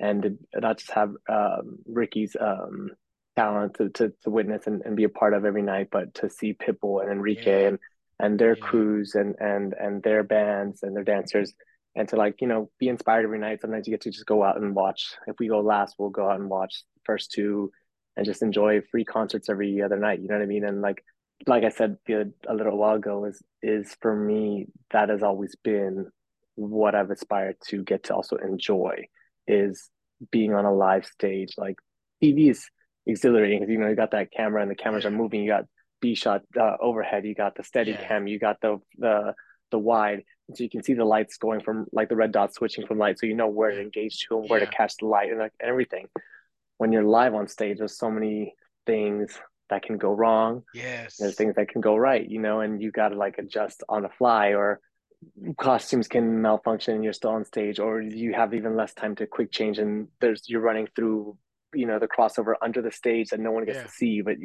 and to not just have um, Ricky's um, talent to, to, to witness and, and be a part of every night, but to see Pitbull and Enrique Yeah. and and their Yeah. crews and and and their bands and their dancers and to like you know be inspired every night. Sometimes you get to just go out and watch. If we go last, we'll go out and watch the first two and just enjoy free concerts every other night. You know what I mean? And like like I said a little while ago, is is for me that has always been what I've aspired to get to also enjoy is being on a live stage. Like TV is exhilarating because you know you got that camera and the cameras Yeah. are moving. You got B shot uh, overhead. You got the steady Yeah. cam. You got the the the wide, so you can see the lights going from like the red dots switching from light, so you know where to engage to and where Yeah. to catch the light and like everything. When you're live on stage, there's so many things that can go wrong Yes. there's things that can go right, you know, and you got to like adjust on the fly, or costumes can malfunction and you're still on stage, or you have even less time to quick change, and there's you're running through, you know, the crossover under the stage that no one gets Yeah. to see, but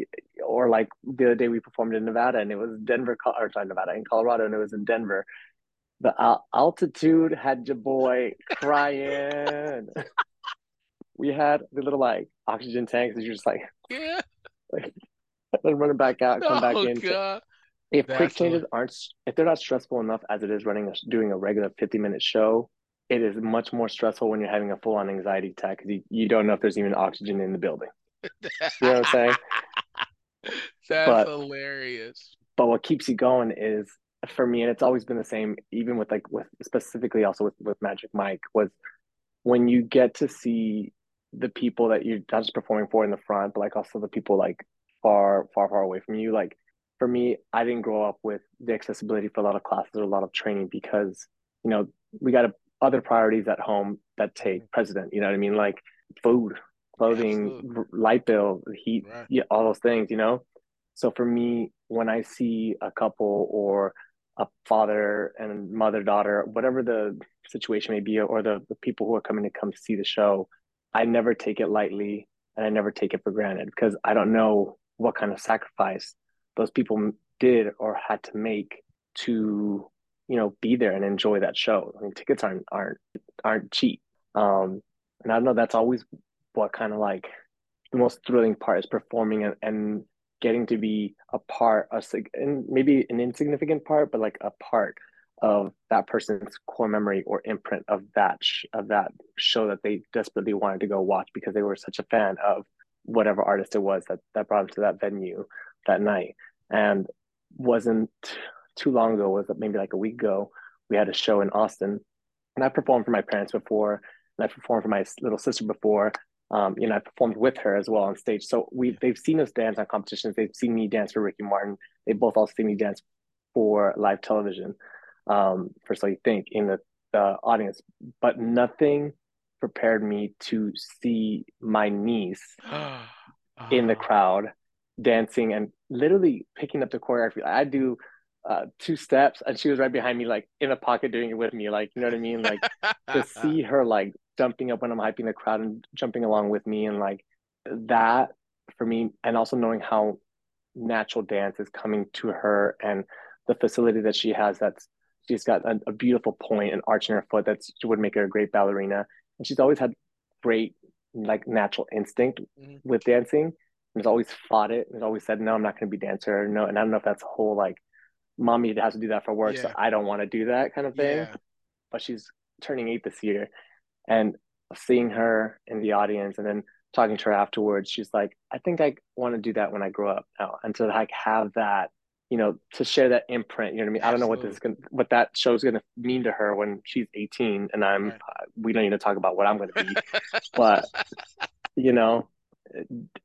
or like the other day we performed in Nevada and it was Denver, or not Nevada, in Colorado, and it was in Denver. The al- altitude had your boy crying. we had the little like oxygen tanks, and you're just like Yeah. like, then run it back out, come back Oh in. So God. if quick changes hilarious. aren't, if they're not stressful enough as it is running, a, doing a regular 50 minute show, it is much more stressful when you're having a full on anxiety attack because you, you don't know if there's even oxygen in the building. You know what I'm saying? That's But hilarious. but what keeps you going is for me, and it's always been the same, even with like with specifically also with with Magic Mike, was when you get to see the people that you're not just performing for in the front, but like also the people like far, far, far away from you. Like for me, I didn't grow up with the accessibility for a lot of classes or a lot of training because, you know, we got a, other priorities at home that take mm-hmm. precedent. You know what I mean? Like food, clothing, r- light bill, heat, Right. yeah, all those things, you know? So for me, when I see a couple or a father and mother daughter, whatever the situation may be, or the, the people who are coming to come see the show, I never take it lightly and I never take it for granted because I don't know what kind of sacrifice those people did or had to make to, you know, be there and enjoy that show. I mean, tickets aren't aren't aren't cheap. Um, and I know that's always what kind of like the most thrilling part is performing and, and getting to be a part of and maybe an insignificant part, but like a part of that person's core memory or imprint of that sh- of that show that they desperately wanted to go watch because they were such a fan of whatever artist it was that that brought them to that venue that night. And wasn't too long ago, was maybe like a week ago, we had a show in Austin, and I performed for my parents before, and I performed for my little sister before. Um, you know, I performed with her as well on stage. So we they've seen us dance on competitions. They've seen me dance for Ricky Martin. They both also seen me dance for live television. Um, for so you think in the, the audience, but nothing prepared me to see my niece in the Ah, crowd dancing and literally picking up the choreography. I do uh, two steps and she was right behind me, like in the pocket doing it with me. Like, you know what I mean? Like to see her like jumping up when I'm hyping the crowd and jumping along with me and like that for me, and also knowing how natural dance is coming to her and the facility that she has that's she's got a, a beautiful point and arch in her foot that would make her a great ballerina. And she's always had great like natural instinct Mhm. with dancing. And has always fought it and has always said no i'm not going to be a dancer no and i don't know if that's a whole like mommy has to do that for work so i don't want to do that kind of thing. Yeah. but she's turning eight this year. And seeing her in the audience and then talking to her afterwards she's like i think i want to do that when i grow up now and to like have that you know to share that imprint you know what i mean i don't know what this is Absolutely. going what that show's going to mean to her when she's 18 and i'm Right. uh, we don't need to talk about what i'm going to be but you know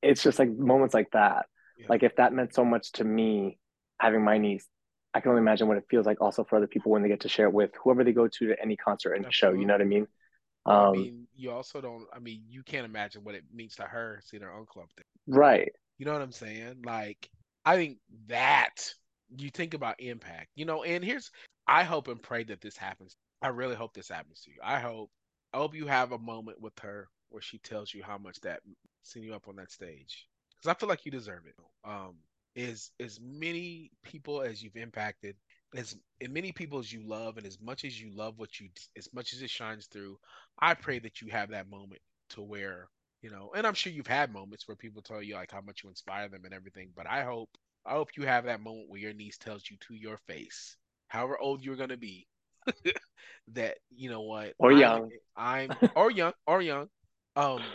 it's just like moments like that Yeah. like if that meant so much to me having my niece i can only imagine what it feels like also for other people when they get to share it with whoever they go to to any concert and show you know what i mean Well, I um mean, you also don't. I mean, you can't imagine what it means to her seeing her uncle up there. right You know what I'm saying? Like, I think that you think about impact, you know, and here's I hope and pray that this happens. I really hope this happens to you. I hope I hope you have a moment with her where she tells you how much that seeing you up on that stage. Because I feel like you deserve it. Um, is as many people as you've impacted, as, as many people as you love, and as much as you love what you, as much as it shines through, I pray that you have that moment to where you know, and I'm sure you've had moments where people tell you like how much you inspire them and everything, but I hope I hope you have that moment where your niece tells you to your face, however old you're gonna be, that you know what, or I'm young I'm or young or young, um,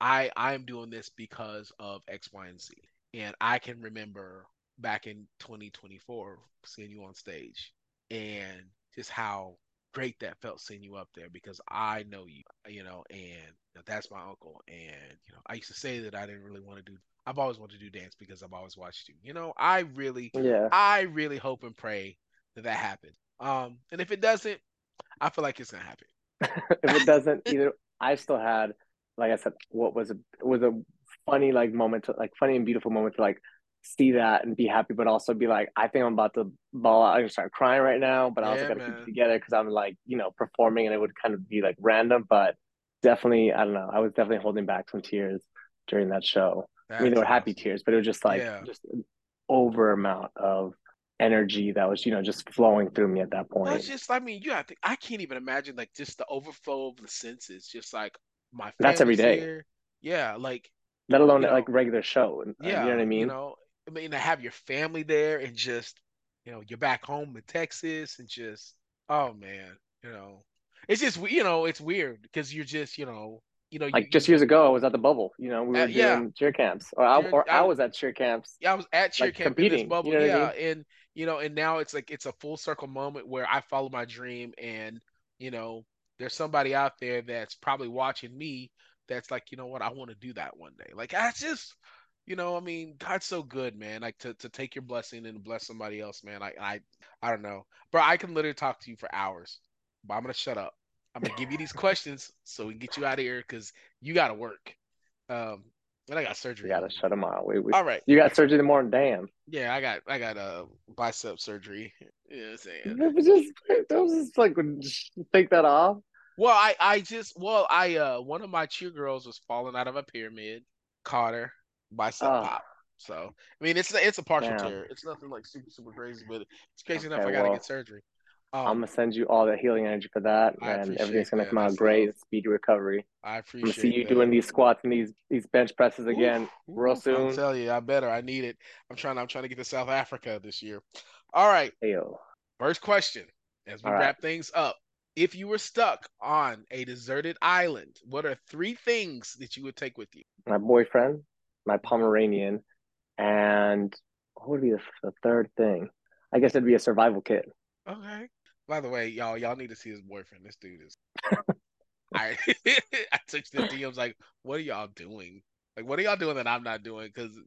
I I'm doing this because of X, Y, and Z. And I can remember back in 2024 seeing you on stage and just how great that felt seeing you up there because I know you, you know, and that's my uncle. And you know, I used to say that I didn't really want to do. I've always wanted to do dance because I've always watched you. You know, I really, yeah I really hope and pray that that happens. Um, and if it doesn't, I feel like it's gonna happen. if it doesn't either i still had like i said what was a was a funny like moment to like funny and beautiful moment to like see that and be happy but also be like i think i'm about to bawl out and start crying right now but i also Yeah, got to keep it together because i'm like you know performing and it would kind of be like random but definitely i don't know i was definitely holding back some tears during that show i mean they That's were happy awesome. tears but it was just like Yeah. just an over amount of energy that was you know just flowing through me at that point just, I mean, you have to, I can't even imagine like just the overflow of the senses. Just like my that's every day. here. Yeah, like let alone you know, like regular show. yeah, uh, You know what I mean? you know, I mean to have your family there and just, you know, you're back home in Texas and just, oh man, you know, it's just you know, it's weird because you're just, you know, you know, you, like just you years ago, I was at the bubble. You know, we uh, were yeah, doing cheer camps, or I, or I I was at cheer camps, yeah, I was at cheer like camp in this competing. You bubble, know what I yeah, mean? and you know, and now it's like it's a full circle moment where I follow my dream, and you know, there's somebody out there that's probably watching me that's like, you know what, I want to do that one day. Like I just, you know, I mean, God's so good, man. Like to to take your blessing and bless somebody else, man. I I I don't know, bro. I can literally talk to you for hours, but I'm gonna shut up. I'm gonna give you these questions so we can get you out of here because you gotta work. Um, and I got surgery in gotta shut them out. We, we All right. you got surgery in the morning. Damn. Yeah, I got I got a uh, bicep surgery. You know what I'm saying? It was just it was just like take that off. Well, I I just well I uh one of my cheer girls was falling out of a pyramid, caught her, bicep Oh, pop. So I mean it's it's a partial damn. tear. It's nothing like super super crazy, but it's crazy enough I gotta well, get surgery. I'm Um, gonna send you all that healing energy for that, I and everything's gonna that. come out That's great. love. Speedy recovery. I appreciate. I'm gonna see you that. doing these squats and these these bench presses Oof, again real oof, I'm soon. telling you, I better. I need it. I'm trying. I'm trying to get to South Africa this year. All right. Ayo. First question as we All right. wrap things up. If you were stuck on a deserted island, what are three things that you would take with you? My boyfriend, my. Pomeranian, and what would be the, the third thing? I guess it'd be a survival kit. Okay. By the way, y'all, y'all need to see his boyfriend. This dude is. I I took the DMs like, what are y'all doing? Like, what are y'all doing that I'm not doing? Because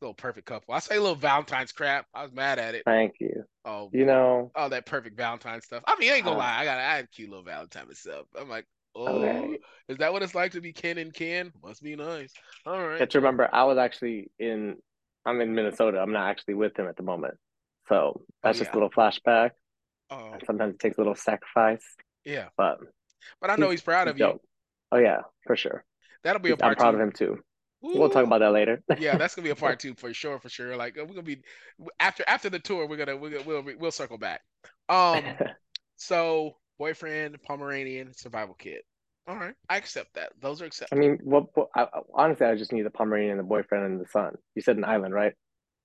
little perfect couple. I say little Valentine's crap. I was mad at it. Thank you. Oh, You know, oh, that perfect Valentine stuff. I mean, I ain't gonna uh, lie. I got I had a cute little Valentine myself. I'm like, oh, is that what it's like to be Ken and Ken? Must be nice. All right. To remember, I was actually in. I'm in Minnesota. I'm not actually with him at the moment, so Oh that's just a little flashback. Oh sometimes it takes a little sacrifice, yeah. but But I know he's he's proud he's of you. dope. Oh yeah, for sure. That'll be a He's, I'm part proud two. of him too. We'll talk about that later. Yeah, that's gonna be a part two for sure, for sure. Like we're gonna be after after the tour, we're gonna we're gonna we'll we'll circle back. Um, so boyfriend, Pomeranian, survival kit. All right, I accept that. Those are acceptable. I mean, what, what I, honestly, I just need the Pomeranian and the boyfriend and the son. You said an island, right?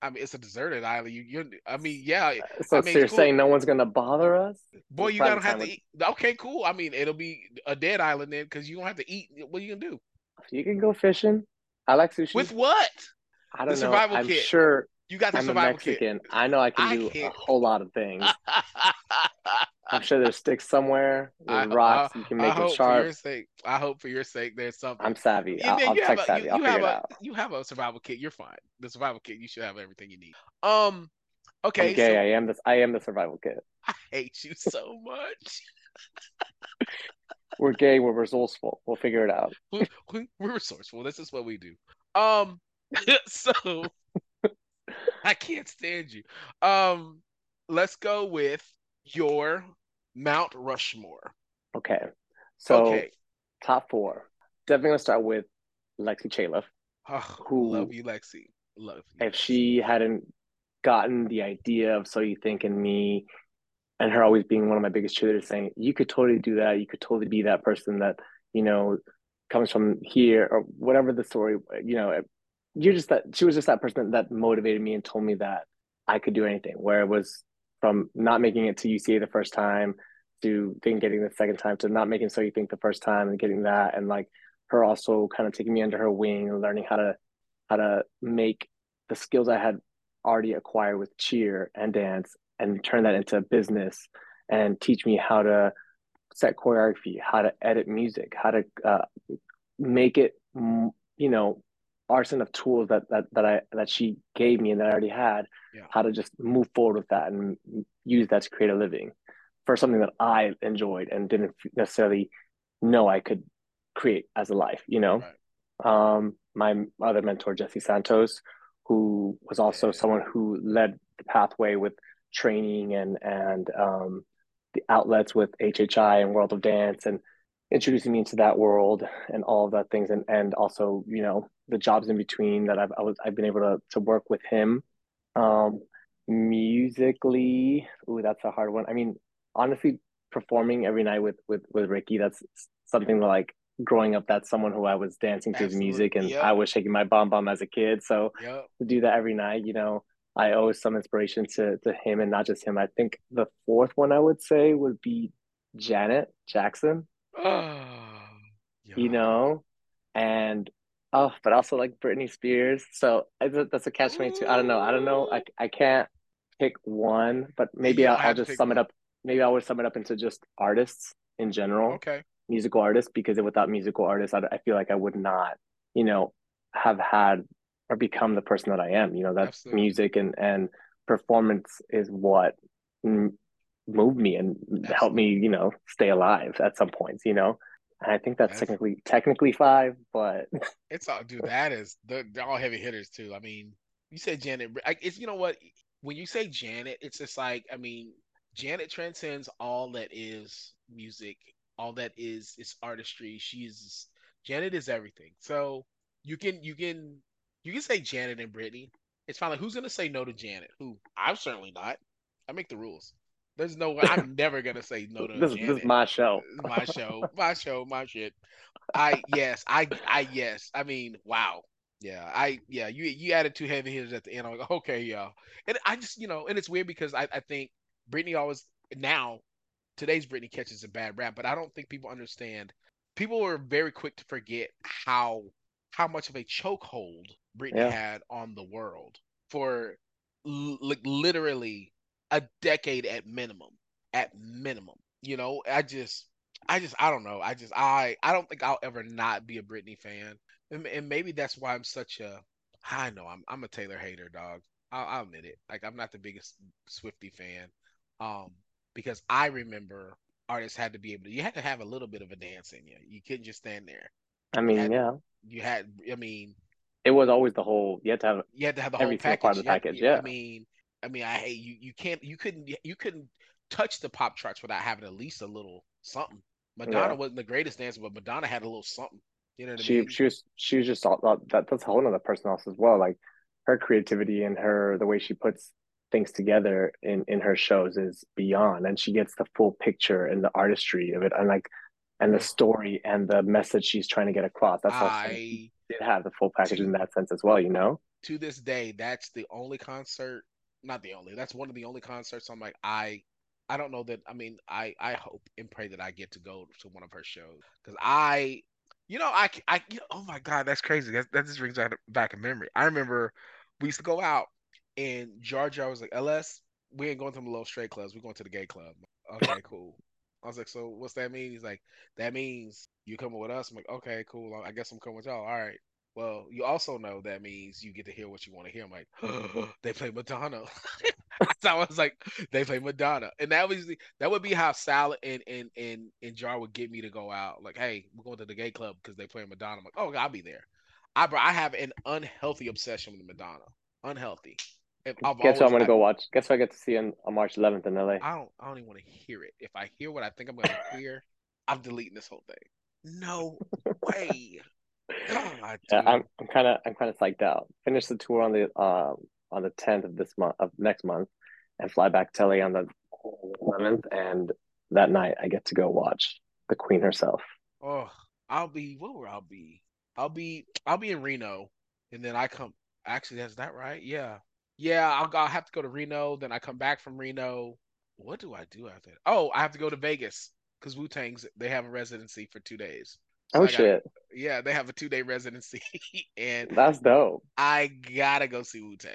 I mean, it's a deserted island. You you. I mean, yeah. Uh, so, I so mean, you're cool. saying no one's gonna bother us? Boy, you don't have to eat. Okay, cool. I mean, it'll be a dead island then, because you don't have to eat. What are you gonna do you can go fishing. I like sushi. with what? I don't know. survival I'm kit. sure You got the I'm a survival kit. Mexican. I know I can I do a can't. whole lot of things. I'm sure there's sticks somewhere. I, There's I rocks. You can make I them hope for your sake. I hope for your sake there's something. I'm savvy. Yeah, I'll, I'll tech a you, savvy. I'll you figure have it a out. you have a survival kit. You're fine. The survival kit. You should have everything you need. Um. I'm Okay. gay. So I am this. I am the survival kit. I hate you so much. We're gay. We're resourceful. We'll figure it out. We, we, we're resourceful. This is what we do. Um. So I can't stand you. Um. Let's go with your Mount Rushmore. Okay. So Okay. top four. Definitely gonna start with Lexi Chaliff. Oh, Who- love you, Lexi. Love you. If she hadn't gotten the idea of So You Think and Me, and her always being one of my biggest cheerleaders, saying you could totally do that. You could totally be that person that you know comes from here or whatever the story. You know, you're just that. She was just that person that motivated me and told me that I could do anything. Where it was from not making it to UCA the first time to then getting the second time to not making so you think the first time and getting that and like her also kind of taking me under her wing and learning how to how to make the skills I had already acquired with cheer and dance and turn that into business and teach me how to set choreography, how to edit music, how to uh, make it, you know, arsenal of tools that that that I that she gave me and that I already had, Yeah. how to just move forward with that and use that to create a living for something that I enjoyed and didn't necessarily know I could create as a life, you know. Right. Um, my other mentor, Jesse Santos, who was also Yeah. someone who led the pathway with training and and um, the outlets with HHI and World of Dance and introducing me into that world and all of that things and and also you know the jobs in between that I've I was I've been able to to work with him. Um, musically, ooh, that's a hard one. I mean, honestly, performing every night with with with Ricky, that's something like growing up, that's someone who I was dancing to his music, and Yep. I was shaking my bum bum as a kid. So Yep. to do that every night, you know, I owe some inspiration to to him, and not just him. I think the fourth one I would say would be Janet Jackson. Oh, You know, and oh, but also like Britney Spears. So that's a catch twenty two. I don't know. I don't know. I I can't pick one, but maybe I'll, I'll just sum it up. Maybe I would sum it up into just artists in general, Okay. musical artists, because without musical artists, I, I feel like I would not, you know, have had or become the person that I am. You know, that Absolutely. music and and performance is what m- moved me and helped me, you know, stay alive at some points. You know, I think that's That's technically technically five, but it's all dude. That is they're, they're all heavy hitters too. I mean, you said Janet. It's you know what? When you say Janet, it's just like I mean, Janet transcends all that is music, all that is is artistry. She's Janet is everything. So you can you can you can say Janet and Britney. It's fine. Like who's gonna say no to Janet? Who? I'm certainly not. I make the rules. There's no way. I'm never gonna say no to this this is my show. My show, my show, my shit. I yes, I I yes. I mean, wow. Yeah, I yeah, you you added two heavy hitters at the end. I'm like, okay, yeah. And I just, you know, and it's weird because I, I think Britney always now today's Britney catches a bad rap, but I don't think people understand. People are very quick to forget how how much of a chokehold Britney Yeah. had on the world for like literally a decade at minimum. At minimum, you know. I just, I just, I don't know. I just, I, I don't think I'll ever not be a Britney fan, and, and maybe that's why I'm such a. I know I'm, I'm a Taylor hater, dog. I'll, I'll admit it. Like I'm not the biggest Swiftie fan, um, because I remember artists had to be able to. You had to have a little bit of a dance in you. You couldn't just stand there. I You mean, had, yeah, you had. I mean, it was always the whole. You had to have you had to have the whole every part of the You had, package. you- I Yeah, mean, I mean, I hate you. You can't. You couldn't. You couldn't touch the pop charts without having at least a little something. Madonna yeah. wasn't the greatest dancer, but Madonna had a little something. You know what I She mean? she was she was just all, that. That's a whole other person else as well. Like her creativity and her the way she puts things together in in her shows is beyond, and she gets the full picture and the artistry of it, and like and the mm. story and the message she's trying to get across. That's she I did have the full package to in that sense as well. You know. to this day, that's the only concert. Not the only. That's one of the only concerts. I'm like, I, I don't know that. I mean, I, I hope and pray that I get to go to one of her shows because I, you know, I, you know, oh my God, that's crazy. That, that just brings back back a memory. I remember we used to go out and Jar Jar was like, LS, we ain't going to the little straight clubs. We're going to the gay club. Okay, cool. I was like, so what's that mean? He's like, that means you coming with us. I'm like, okay, cool. I guess I'm coming with y'all. All right. Well, you also know that means you get to hear what you want to hear. I'm like, they play Madonna. so I was like, they play Madonna, and that was the, that would be how Sal and and and and Jar would get me to go out. Like, hey, we're going to the gay club because they play Madonna. I'm like, oh, I'll be there. I bro, I have an unhealthy obsession with Madonna. Unhealthy. I've Guess what I'm gonna I, go watch. Guess what I get to see on, on March 11th in LA. I don't I don't even want to hear it. If I hear what I think I'm gonna hear, I'm deleting this whole thing. No way. God, Yeah. I'm I'm kind of I'm kind of psyched out. Finish the tour on the um on the 10th of this month of next month, and fly back to LA on the 11th. And that night, I get to go watch the Queen herself. Oh, I'll be where will I be? I'll be I'll be in Reno, and then I come. Actually, is that right? Yeah, yeah. I'll I'll have to go to Reno. Then I come back from Reno. What do I do after that? Oh, I have to go to Vegas because Wu Tang's they have a residency for two days. Oh shit, yeah, they have a two day residency, and that's dope. I gotta go see Wu Tang.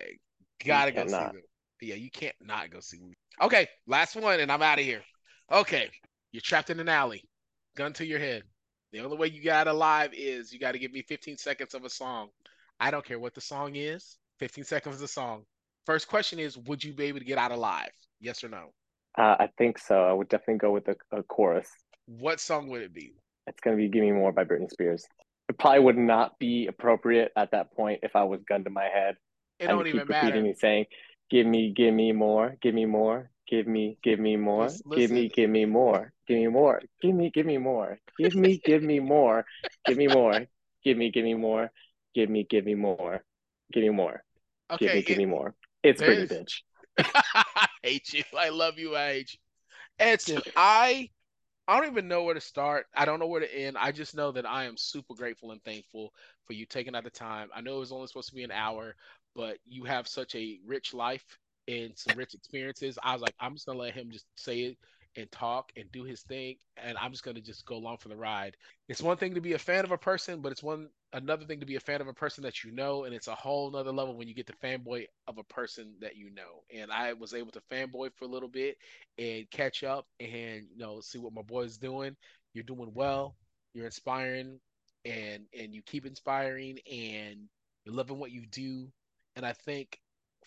Gotta go can't see them. Yeah, you can't not go see Wu. Okay, last one, and I'm out of here. Okay, you're trapped in an alley, gun to your head. The only way you got alive is you got to give me 15 seconds of a song. I don't care what the song is. 15 seconds of the song. First question is, would you be able to get out alive? Yes or no? Uh, I think so. I would definitely go with a, a chorus. What song would it be? It's gonna be "Give Me More" by Britney Spears. It probably would not be appropriate at that point if I was gun to my head. It don't even matter. and saying, "Give me, give me more, give me more, give me, give me more, give me, give me more, give me more, give me, give me more, give me, give me more, give me more, give me, give me more, give me, give me more, give me more, give me, give me more." It's there's. bitch. I hate you. I love you. I hate you. It's I I don't even know where to start. I don't know where to end. I just know that I am super grateful and thankful for you taking out the time. I know it was only supposed to be an hour, but you have such a rich life and some rich experiences. I was like, I'm just gonna let him just say it and talk and do his thing, and I'm just gonna just go along for the ride. It's one thing to be a fan of a person, but it's one another thing to be a fan of a person that you know, and it's a whole nother level when you get to fanboy of a person that you know. And I was able to fanboy for a little bit and catch up and you know see what my boy's doing. You're doing well. You're inspiring, and and you keep inspiring, and you're loving what you do. And I think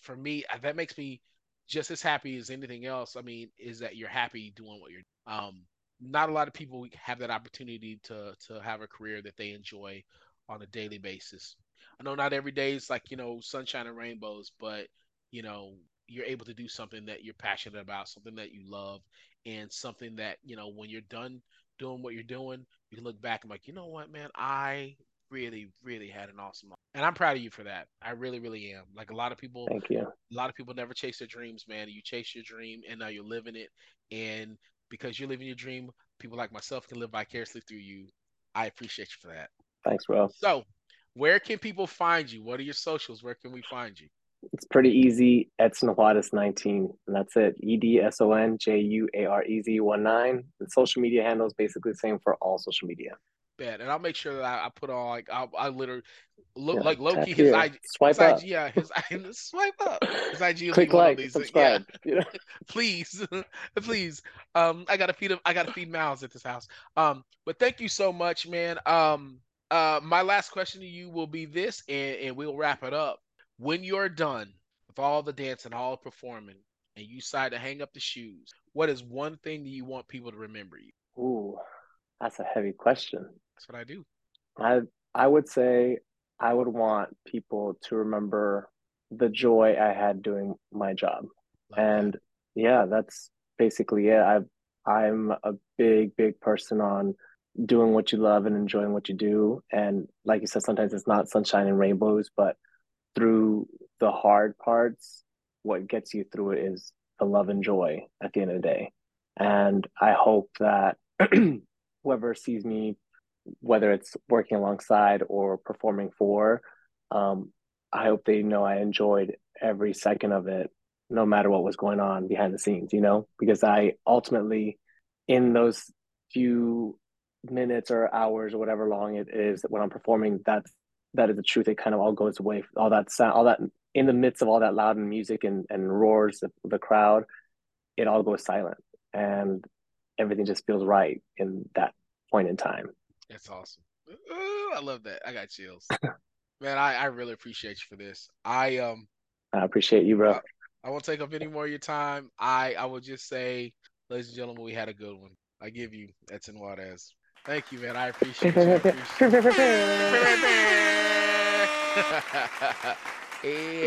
for me, that makes me just as happy as anything else. I mean, is that you're happy doing what you're. Um, not a lot of people have that opportunity to to have a career that they enjoy on a daily basis. I know not every day is like you know sunshine and rainbows, but you know you're able to do something that you're passionate about, something that you love, and something that you know when you're done doing what you're doing, you can look back and like, you know what, man, I really, really had an awesome life. And I'm proud of you for that. I really, really am. Like a lot of people Thank you. A lot of people never chase their dreams, man. You chase your dream and now you're living it. And because you're living your dream, people like myself can live vicariously through you. I appreciate you for that. Thanks, bro. So where can people find you? What are your socials? Where can we find you? It's pretty easy. Edson Juarez 19. And that's it. E D S O N J U A R E Z 1 9. The social media handle is basically the same for all social media bad, and I'll make sure that I, I put on like I, I literally look yeah, like Loki his IG swipe his up. IG, yeah his swipe up. His IG click like these, subscribe yeah. please please. Um I gotta feed him I gotta feed mouths at this house. Um but thank you so much man. Um uh my last question to you will be this and and we'll wrap it up. When you're done with all the dancing all the performing and you decide to hang up the shoes what is one thing that you want people to remember you? Ooh, that's a heavy question. That's what I do. I I would say I would want people to remember the joy I had doing my job. Love and that. yeah, that's basically it. I I'm a big big person on doing what you love and enjoying what you do and like you said sometimes it's not sunshine and rainbows but through the hard parts what gets you through it is the love and joy at the end of the day and i hope that whoever sees me whether it's working alongside or performing for. Um, I hope they know I enjoyed every second of it, no matter what was going on behind the scenes, you know, because I ultimately, in those few minutes or hours or whatever long it is when I'm performing, that's that is the truth. It kind of all goes away. All that sound, all that in the midst of all that loud music and, and roars of the crowd, it all goes silent and everything just feels right in that point in time. That's awesome. Ooh, I love that. I got chills. Man, I, I really appreciate you for this. I um I appreciate you, bro. I, I won't take up any more of your time. I I will just say, ladies and gentlemen, we had a good one. I give you Edson Juarez. Thank you, man. I appreciate you. I appreciate you. yeah.